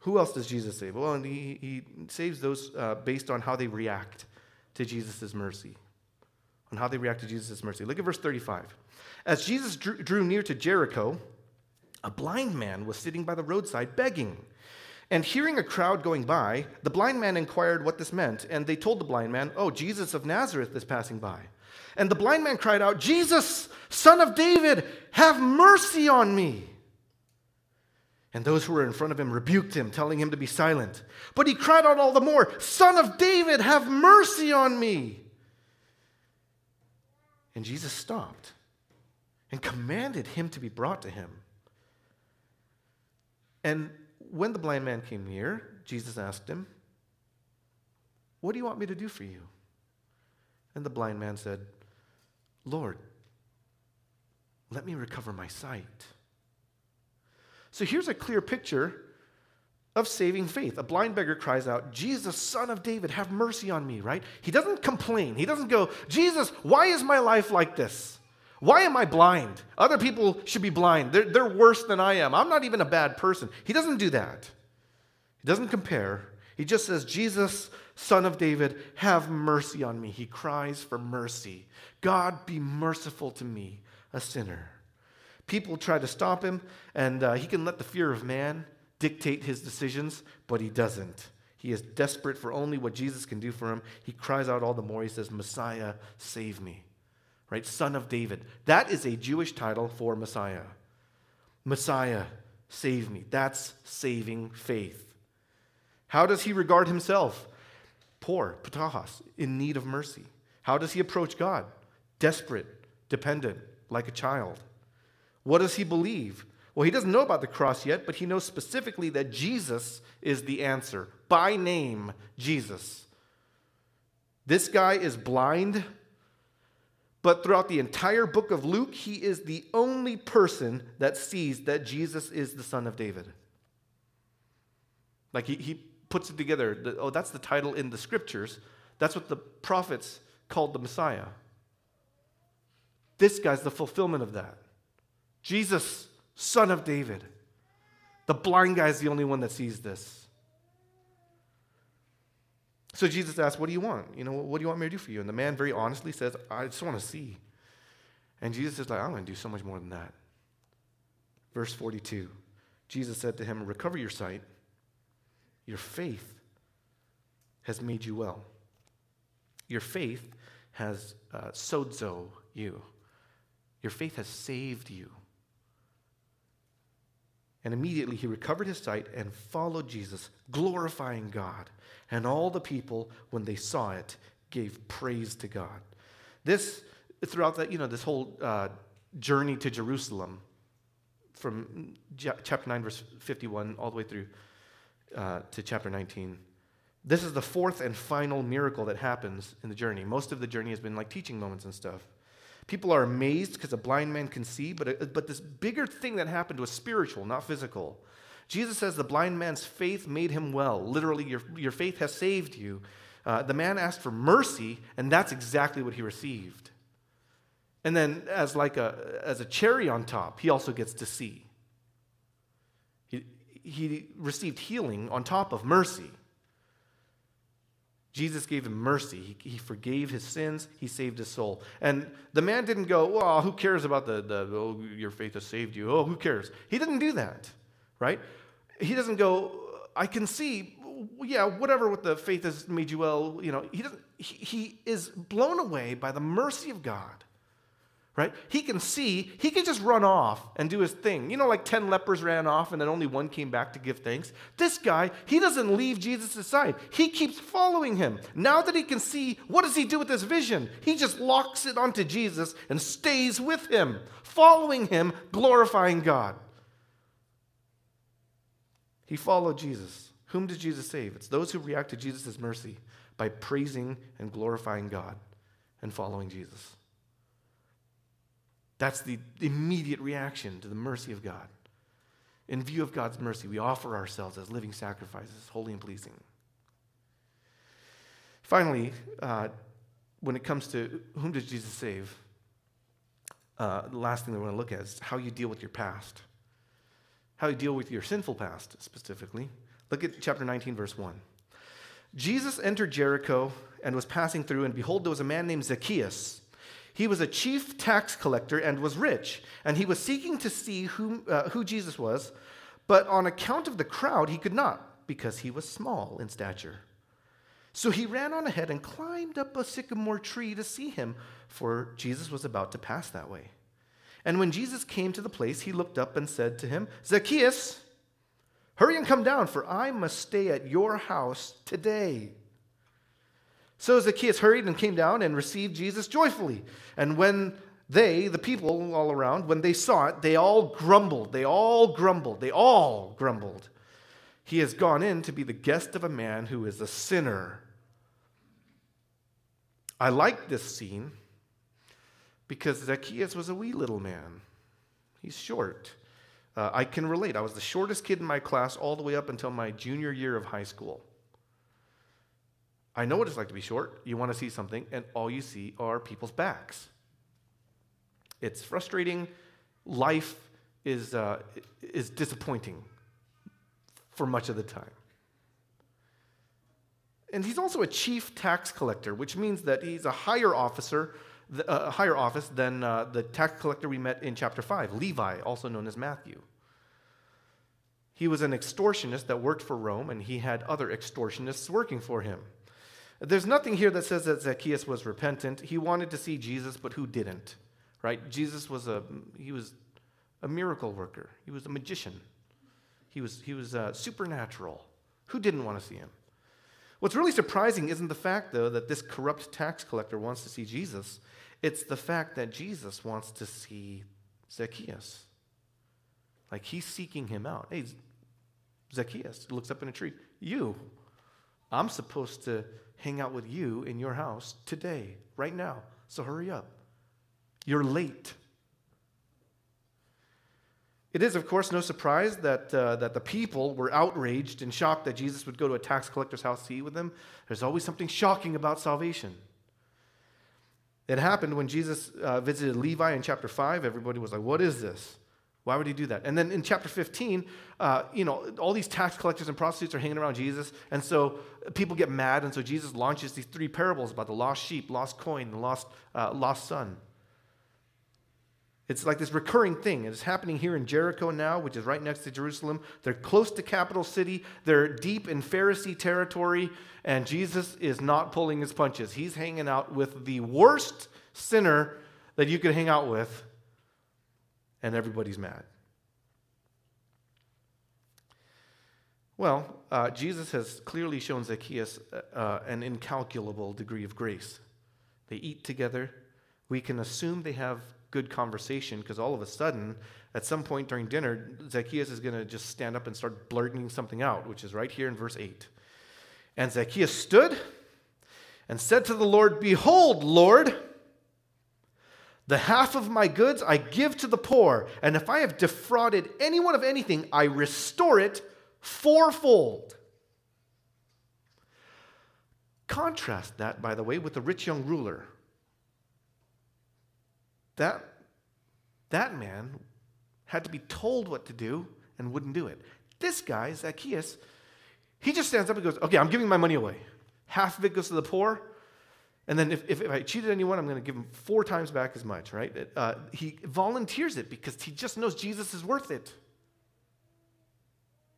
Who else does Jesus save? Well, and he, he saves those uh, based on how they react to Jesus' mercy. On how they react to Jesus' mercy. Look at verse 35. As Jesus drew, drew near to Jericho, a blind man was sitting by the roadside begging. And hearing a crowd going by, the blind man inquired what this meant. And they told the blind man, Oh, Jesus of Nazareth is passing by. And the blind man cried out, Jesus, son of David, have mercy on me. And those who were in front of him rebuked him, telling him to be silent. But he cried out all the more, Son of David, have mercy on me. And Jesus stopped and commanded him to be brought to him. And when the blind man came near, Jesus asked him, What do you want me to do for you? And the blind man said, Lord, let me recover my sight. So here's a clear picture of saving faith. A blind beggar cries out, Jesus, son of David, have mercy on me, right? He doesn't complain. He doesn't go, Jesus, why is my life like this? Why am I blind? Other people should be blind. They're, they're worse than I am. I'm not even a bad person. He doesn't do that. He doesn't compare. He just says, Jesus, son of David, have mercy on me. He cries for mercy. God, be merciful to me, a sinner. People try to stop him, and uh, he can let the fear of man dictate his decisions, but he doesn't. He is desperate for only what Jesus can do for him. He cries out all the more. He says, Messiah, save me. Right? Son of David. That is a Jewish title for Messiah. Messiah, save me. That's saving faith. How does he regard himself? Poor, ptochos, in need of mercy. How does he approach God? Desperate, dependent, like a child. What does he believe? Well, he doesn't know about the cross yet, but he knows specifically that Jesus is the answer. By name, Jesus. This guy is blind, but throughout the entire book of Luke, he is the only person that sees that Jesus is the son of David. Like he, he puts it together. oh, that's the title in the scriptures. That's what the prophets called the Messiah. This guy's the fulfillment of that. Jesus, son of David. The blind guy is the only one that sees this. So Jesus asks, What do you want? You know, what do you want me to do for you? And the man very honestly says, I just want to see. And Jesus is like, I'm going to do so much more than that. Verse 42 Jesus said to him, Recover your sight. Your faith has made you well. Your faith has uh, sozo you. Your faith has saved you. And immediately he recovered his sight and followed Jesus, glorifying God. And all the people, when they saw it, gave praise to God. This, throughout that, you know, this whole uh, journey to Jerusalem, from chapter 9, verse 51, all the way through uh, to chapter 19, this is the fourth and final miracle that happens in the journey. Most of the journey has been like teaching moments and stuff. People are amazed because a blind man can see, but, uh, but this bigger thing that happened was spiritual, not physical. Jesus says the blind man's faith made him well. Literally, your, your faith has saved you. Uh, the man asked for mercy, and that's exactly what he received. And then, as like a, as a cherry on top, he also gets to see. He, he received healing on top of mercy. Jesus gave him mercy. He, he, forgave his sins. He saved his soul. And the man didn't go, well, who cares about the, the oh, your faith has saved you. Oh, who cares? He didn't do that, right? He doesn't go, I can see, yeah, whatever with the faith has made you well, you know, he doesn't, he, he is blown away by the mercy of God right? He can see, he can just run off and do his thing. You know, like 10 lepers ran off and then only one came back to give thanks. This guy, he doesn't leave Jesus' side. He keeps following him. Now that he can see, what does he do with this vision? He just locks it onto Jesus and stays with him, following him, glorifying God. He followed Jesus. Whom did Jesus save? It's those who react to Jesus' mercy by praising and glorifying God and following Jesus. That's the immediate reaction to the mercy of God. In view of God's mercy, we offer ourselves as living sacrifices, holy and pleasing. Finally, uh, when it comes to whom does Jesus save, uh, the last thing that we're going to look at is how you deal with your past. How you deal with your sinful past, specifically. Look at chapter 19, verse 1. Jesus entered Jericho and was passing through, and behold, there was a man named Zacchaeus. He was a chief tax collector and was rich, and he was seeking to see who, uh, who Jesus was, but on account of the crowd, he could not, because he was small in stature. So he ran on ahead and climbed up a sycamore tree to see him, for Jesus was about to pass that way. And when Jesus came to the place, he looked up and said to him, Zacchaeus, hurry and come down, for I must stay at your house today. So Zacchaeus hurried and came down and received Jesus joyfully. And when they, the people all around, when they saw it, they all grumbled. They all grumbled. They all grumbled. He has gone in to be the guest of a man who is a sinner. I like this scene because Zacchaeus was a wee little man. He's short. Uh, I can relate. I was the shortest kid in my class all the way up until my junior year of high school. I know what it's like to be short. You want to see something, and all you see are people's backs. It's frustrating. Life is, uh, is disappointing for much of the time. And he's also a chief tax collector, which means that he's a higher officer, uh, a higher office than uh, the tax collector we met in chapter 5, Levi, also known as Matthew. He was an extortionist that worked for Rome, and he had other extortionists working for him. There's nothing here that says that Zacchaeus was repentant. He wanted to see Jesus, but who didn't? Right? Jesus was a he was a miracle worker. He was a magician. He was he was uh, supernatural. Who didn't want to see him? What's really surprising isn't the fact, though, that this corrupt tax collector wants to see Jesus. It's the fact that Jesus wants to see Zacchaeus. Like he's seeking him out. Hey, Zacchaeus looks up in a tree. You, I'm supposed to hang out with you in your house today, right now. So hurry up. You're late. It is, of course, no surprise that, uh, that the people were outraged and shocked that Jesus would go to a tax collector's house to eat with them. There's always something shocking about salvation. It happened when Jesus uh, visited Levi in chapter 5. Everybody was like, What is this? Why would he do that? And then in chapter 15, uh, you know, all these tax collectors and prostitutes are hanging around Jesus. And so people get mad. And so Jesus launches these three parables about the lost sheep, lost coin, the lost, uh, lost son. It's like this recurring thing. It's happening here in Jericho now, which is right next to Jerusalem. They're close to capital city. They're deep in Pharisee territory. And Jesus is not pulling his punches. He's hanging out with the worst sinner that you could hang out with and everybody's mad. Well, uh, Jesus has clearly shown Zacchaeus uh, uh, an incalculable degree of grace. They eat together. We can assume they have good conversation because all of a sudden, at some point during dinner, Zacchaeus is going to just stand up and start blurting something out, which is right here in verse 8. And Zacchaeus stood and said to the Lord, Behold, Lord, the half of my goods I give to the poor, and if I have defrauded anyone of anything, I restore it fourfold. Contrast that, by the way, with the rich young ruler. That, that man had to be told what to do and wouldn't do it. This guy, Zacchaeus, he just stands up and goes, Okay, I'm giving my money away. Half of it goes to the poor, and then if, if, if I cheated anyone, I'm going to give him four times back as much, right? Uh, he volunteers it because he just knows Jesus is worth it.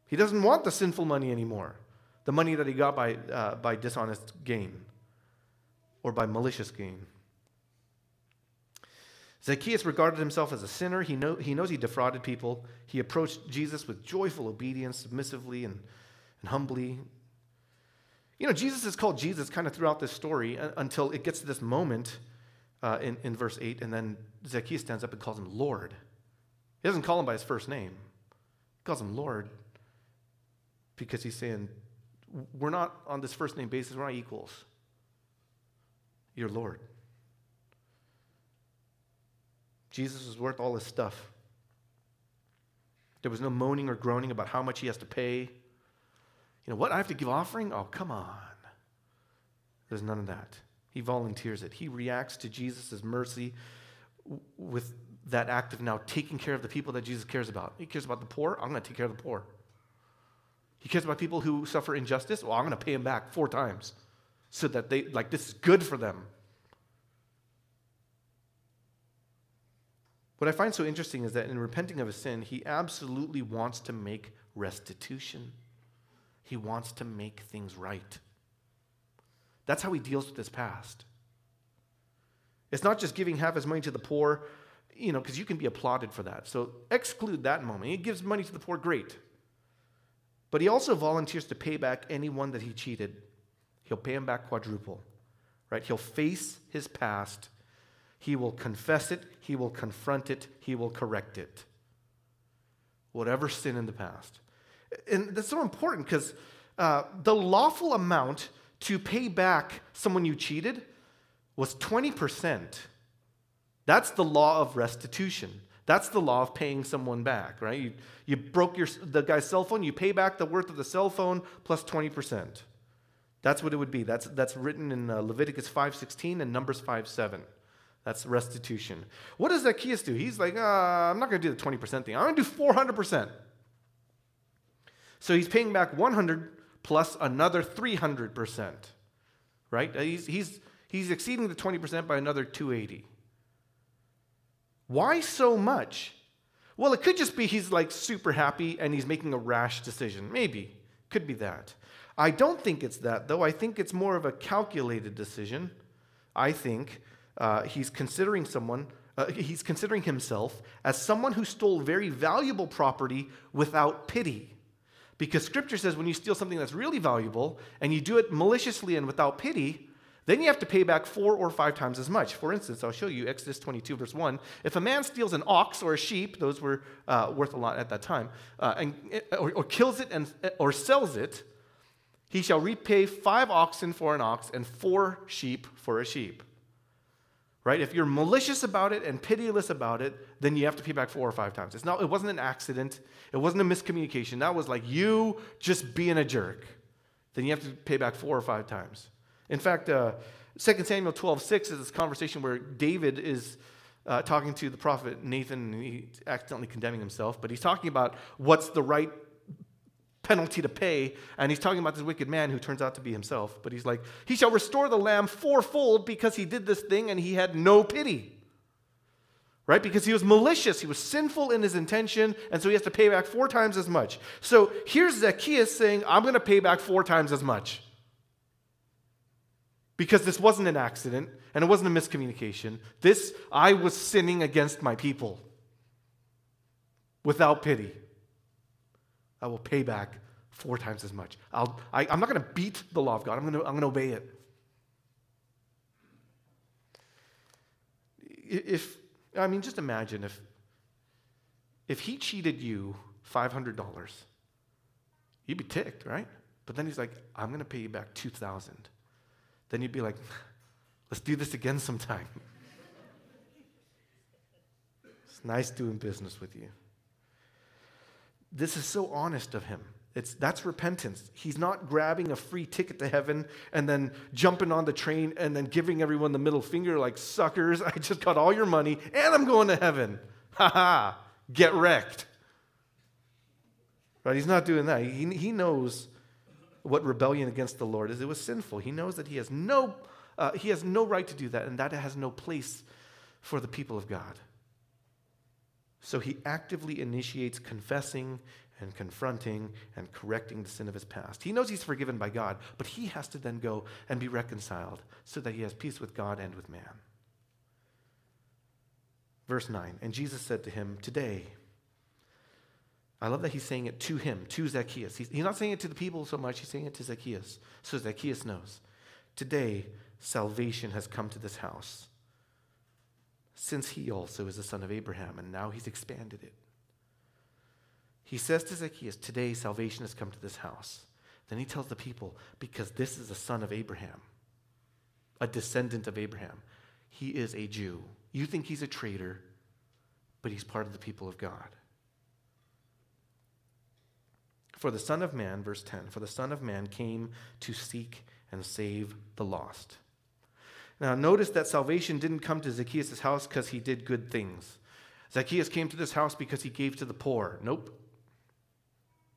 He doesn't want the sinful money anymore, the money that he got by, uh, by dishonest gain or by malicious gain. Zacchaeus regarded himself as a sinner. He, know, he knows he defrauded people. He approached Jesus with joyful obedience, submissively and, and humbly. You know, Jesus is called Jesus kind of throughout this story until it gets to this moment uh, in, in verse 8, and then Zacchaeus stands up and calls him Lord. He doesn't call him by his first name, he calls him Lord. because he's saying, we're not on this first name basis, we're not equals. You're Lord. Jesus was worth all his stuff. There was no moaning or groaning about how much he has to pay. You know, what? I have to give offering? Oh, come on. There's none of that. He volunteers it. He reacts to Jesus' mercy with that act of now taking care of the people that Jesus cares about. He cares about the poor. I'm going to take care of the poor. He cares about people who suffer injustice. Well, I'm going to pay them back four times so that they, like, this is good for them. What I find so interesting is that in repenting of a sin, he absolutely wants to make restitution. He wants to make things right. That's how he deals with his past. It's not just giving half his money to the poor, you know, because you can be applauded for that. So exclude that moment. He gives money to the poor, great. But he also volunteers to pay back anyone that he cheated. He'll pay him back quadruple, right? He'll face his past he will confess it, he will confront it, he will correct it. Whatever sin in the past. And that's so important because uh, the lawful amount to pay back someone you cheated was 20%. That's the law of restitution. That's the law of paying someone back, right? You, you broke your, the guy's cell phone, you pay back the worth of the cell phone plus 20%. That's what it would be. That's, that's written in uh, Leviticus 5.16 and Numbers 5.7. That's restitution. What does Zacchaeus do? He's like, uh, I'm not going to do the 20% thing. I'm going to do 400%. So he's paying back 100 plus another 300%. Right? Uh, he's, he's, he's exceeding the 20% by another 280. Why so much? Well, it could just be he's like super happy and he's making a rash decision. Maybe. Could be that. I don't think it's that, though. I think it's more of a calculated decision. I think uh, he's considering someone, uh, he's considering himself as someone who stole very valuable property without pity. Because scripture says when you steal something that's really valuable and you do it maliciously and without pity, then you have to pay back four or five times as much. For instance, I'll show you Exodus 22, verse 1. If a man steals an ox or a sheep, those were uh, worth a lot at that time, uh, and, or, or kills it and, or sells it, he shall repay five oxen for an ox and four sheep for a sheep right? If you're malicious about it and pitiless about it, then you have to pay back four or five times. It's not, it wasn't an accident. It wasn't a miscommunication. That was like you just being a jerk. Then you have to pay back four or five times. In fact, uh, 2 Samuel 12, 6 is this conversation where David is uh, talking to the prophet Nathan, and he's accidentally condemning himself, but he's talking about what's the right penalty to pay. And he's talking about this wicked man who turns out to be himself. But he's like, He shall restore the lamb fourfold because he did this thing and he had no pity. Right? Because he was malicious, he was sinful in his intention, and so he has to pay back four times as much. So here's Zacchaeus saying, I'm going to pay back four times as much. Because this wasn't an accident and it wasn't a miscommunication. This, I was sinning against my people without pity. I will pay back four times as much. I'll, I, am not going to beat the law of God, I'm going to I'm to obey it. If, I mean, just imagine if, if he cheated you $500, you'd be ticked, right? But then he's like, I'm going to pay you back 2000 Then you'd be like, let's do this again sometime. it's nice doing business with you. This is so honest of him. It's, that's repentance. He's not grabbing a free ticket to heaven and then jumping on the train and then giving everyone the middle finger like suckers. I just got all your money and I'm going to heaven. Ha ha. Get wrecked. Right? He's not doing that. He, he knows what rebellion against the Lord is. It was sinful. He knows that he has no, uh, he has no right to do that and that has no place for the people of God. So he actively initiates confessing and confronting and correcting the sin of his past. He knows he's forgiven by God, but he has to then go and be reconciled so that he has peace with God and with man. Verse 9 And Jesus said to him, Today, I love that he's saying it to him, to Zacchaeus. He's, he's not saying it to the people so much, he's saying it to Zacchaeus. So Zacchaeus knows. Today, salvation has come to this house since he also is a son of Abraham, and now he's expanded it. He says to Zacchaeus, Today salvation has come to this house. Then he tells the people, Because this is a son of Abraham, a descendant of Abraham. He is a Jew. You think he's a traitor, but he's part of the people of God. For the Son of Man, verse 10, for the Son of Man came to seek and save the lost. Now, notice that salvation didn't come to Zacchaeus' house because he did good things. Zacchaeus came to this house because he gave to the poor. Nope.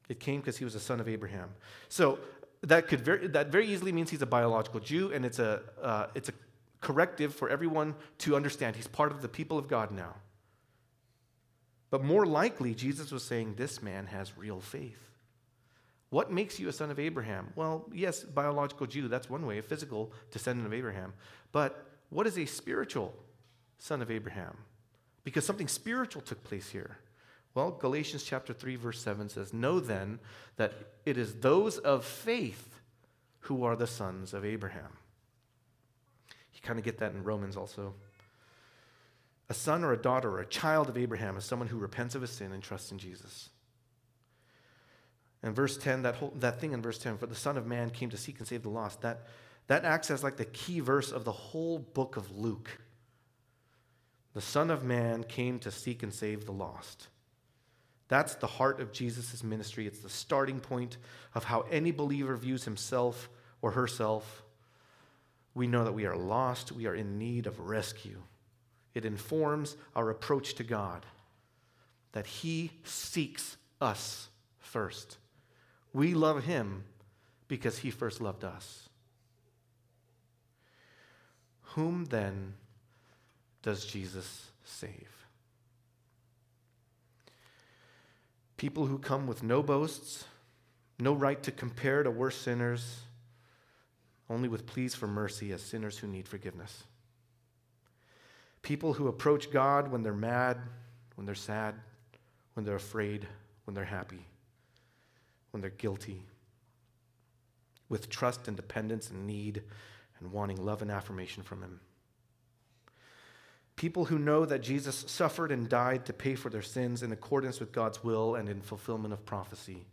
It came because he was a son of Abraham. So that could very, that very easily means he's a biological Jew, and it's a, uh, it's a corrective for everyone to understand he's part of the people of God now. But more likely, Jesus was saying this man has real faith. What makes you a son of Abraham? Well, yes, biological Jew, that's one way, a physical descendant of Abraham. But what is a spiritual son of Abraham? Because something spiritual took place here. Well, Galatians chapter 3 verse 7 says, "Know then that it is those of faith who are the sons of Abraham." You kind of get that in Romans also. A son or a daughter or a child of Abraham is someone who repents of his sin and trusts in Jesus. And verse 10, that, whole, that thing in verse 10, for the Son of Man came to seek and save the lost, that, that acts as like the key verse of the whole book of Luke. The Son of Man came to seek and save the lost. That's the heart of Jesus' ministry. It's the starting point of how any believer views himself or herself. We know that we are lost, we are in need of rescue. It informs our approach to God, that He seeks us first. We love him because he first loved us. Whom then does Jesus save? People who come with no boasts, no right to compare to worse sinners, only with pleas for mercy as sinners who need forgiveness. People who approach God when they're mad, when they're sad, when they're afraid, when they're happy when they're guilty, with trust and dependence and need and wanting love and affirmation from Him. People who know that Jesus suffered and died to pay for their sins in accordance with God's will and in fulfillment of prophecy.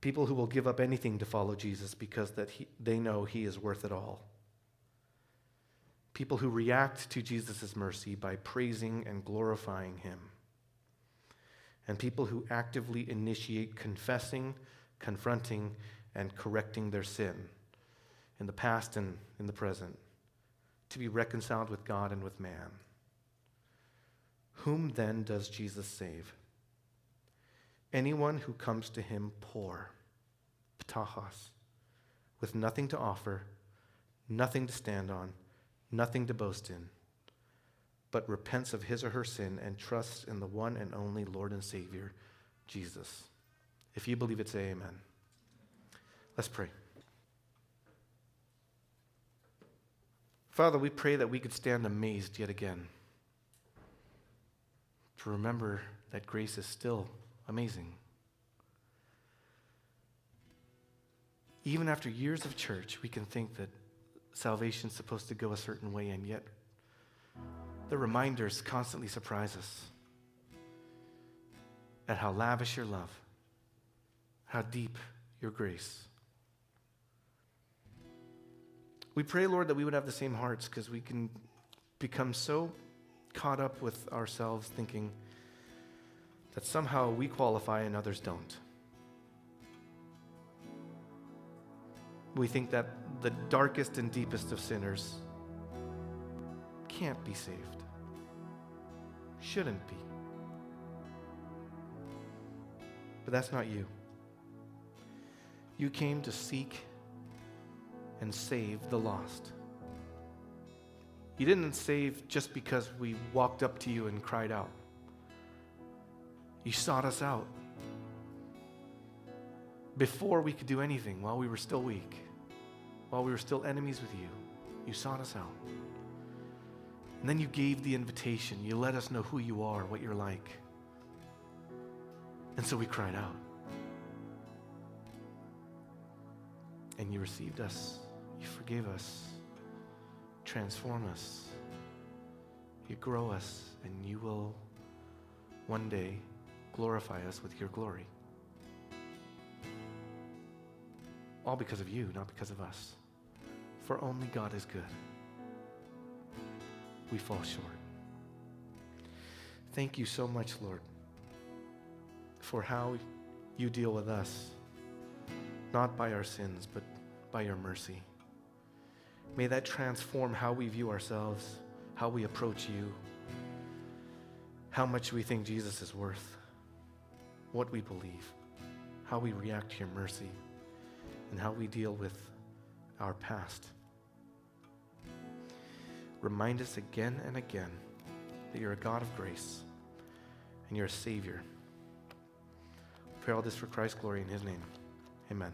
People who will give up anything to follow Jesus because that he, they know he is worth it all. People who react to Jesus' mercy by praising and glorifying him and people who actively initiate confessing, confronting, and correcting their sin in the past and in the present to be reconciled with God and with man. Whom then does Jesus save? Anyone who comes to him poor, ptochos, with nothing to offer, nothing to stand on, nothing to boast in but repents of his or her sin and trusts in the one and only Lord and Savior, Jesus. If you believe it, say amen. Let's pray. Father, we pray that we could stand amazed yet again to remember that grace is still amazing. Even after years of church, we can think that salvation is supposed to go a certain way, and yet the reminders constantly surprise us at how lavish your love, how deep your grace. We pray, Lord, that we would have the same hearts because we can become so caught up with ourselves thinking that somehow we qualify and others don't. We think that the darkest and deepest of sinners can't be saved shouldn't be. But that's not you. You came to seek and save the lost. You didn't save just because we walked up to you and cried out. You sought us out before we could do anything, while we were still weak, while we were still enemies with you. You sought us out. And then you gave the invitation. You let us know who you are, what you're like. And so we cried out. And you received us. You forgave us. Transform us. You grow us. And you will one day glorify us with your glory. All because of you, not because of us. For only God is good. We fall short. Thank you so much, Lord, for how you deal with us, not by our sins, but by your mercy. May that transform how we view ourselves, how we approach you, how much we think Jesus is worth, what we believe, how we react to your mercy, and how we deal with our past. Remind us again and again that you're a God of grace and you're a Savior. pray all this for Christ's glory in His name. Amen.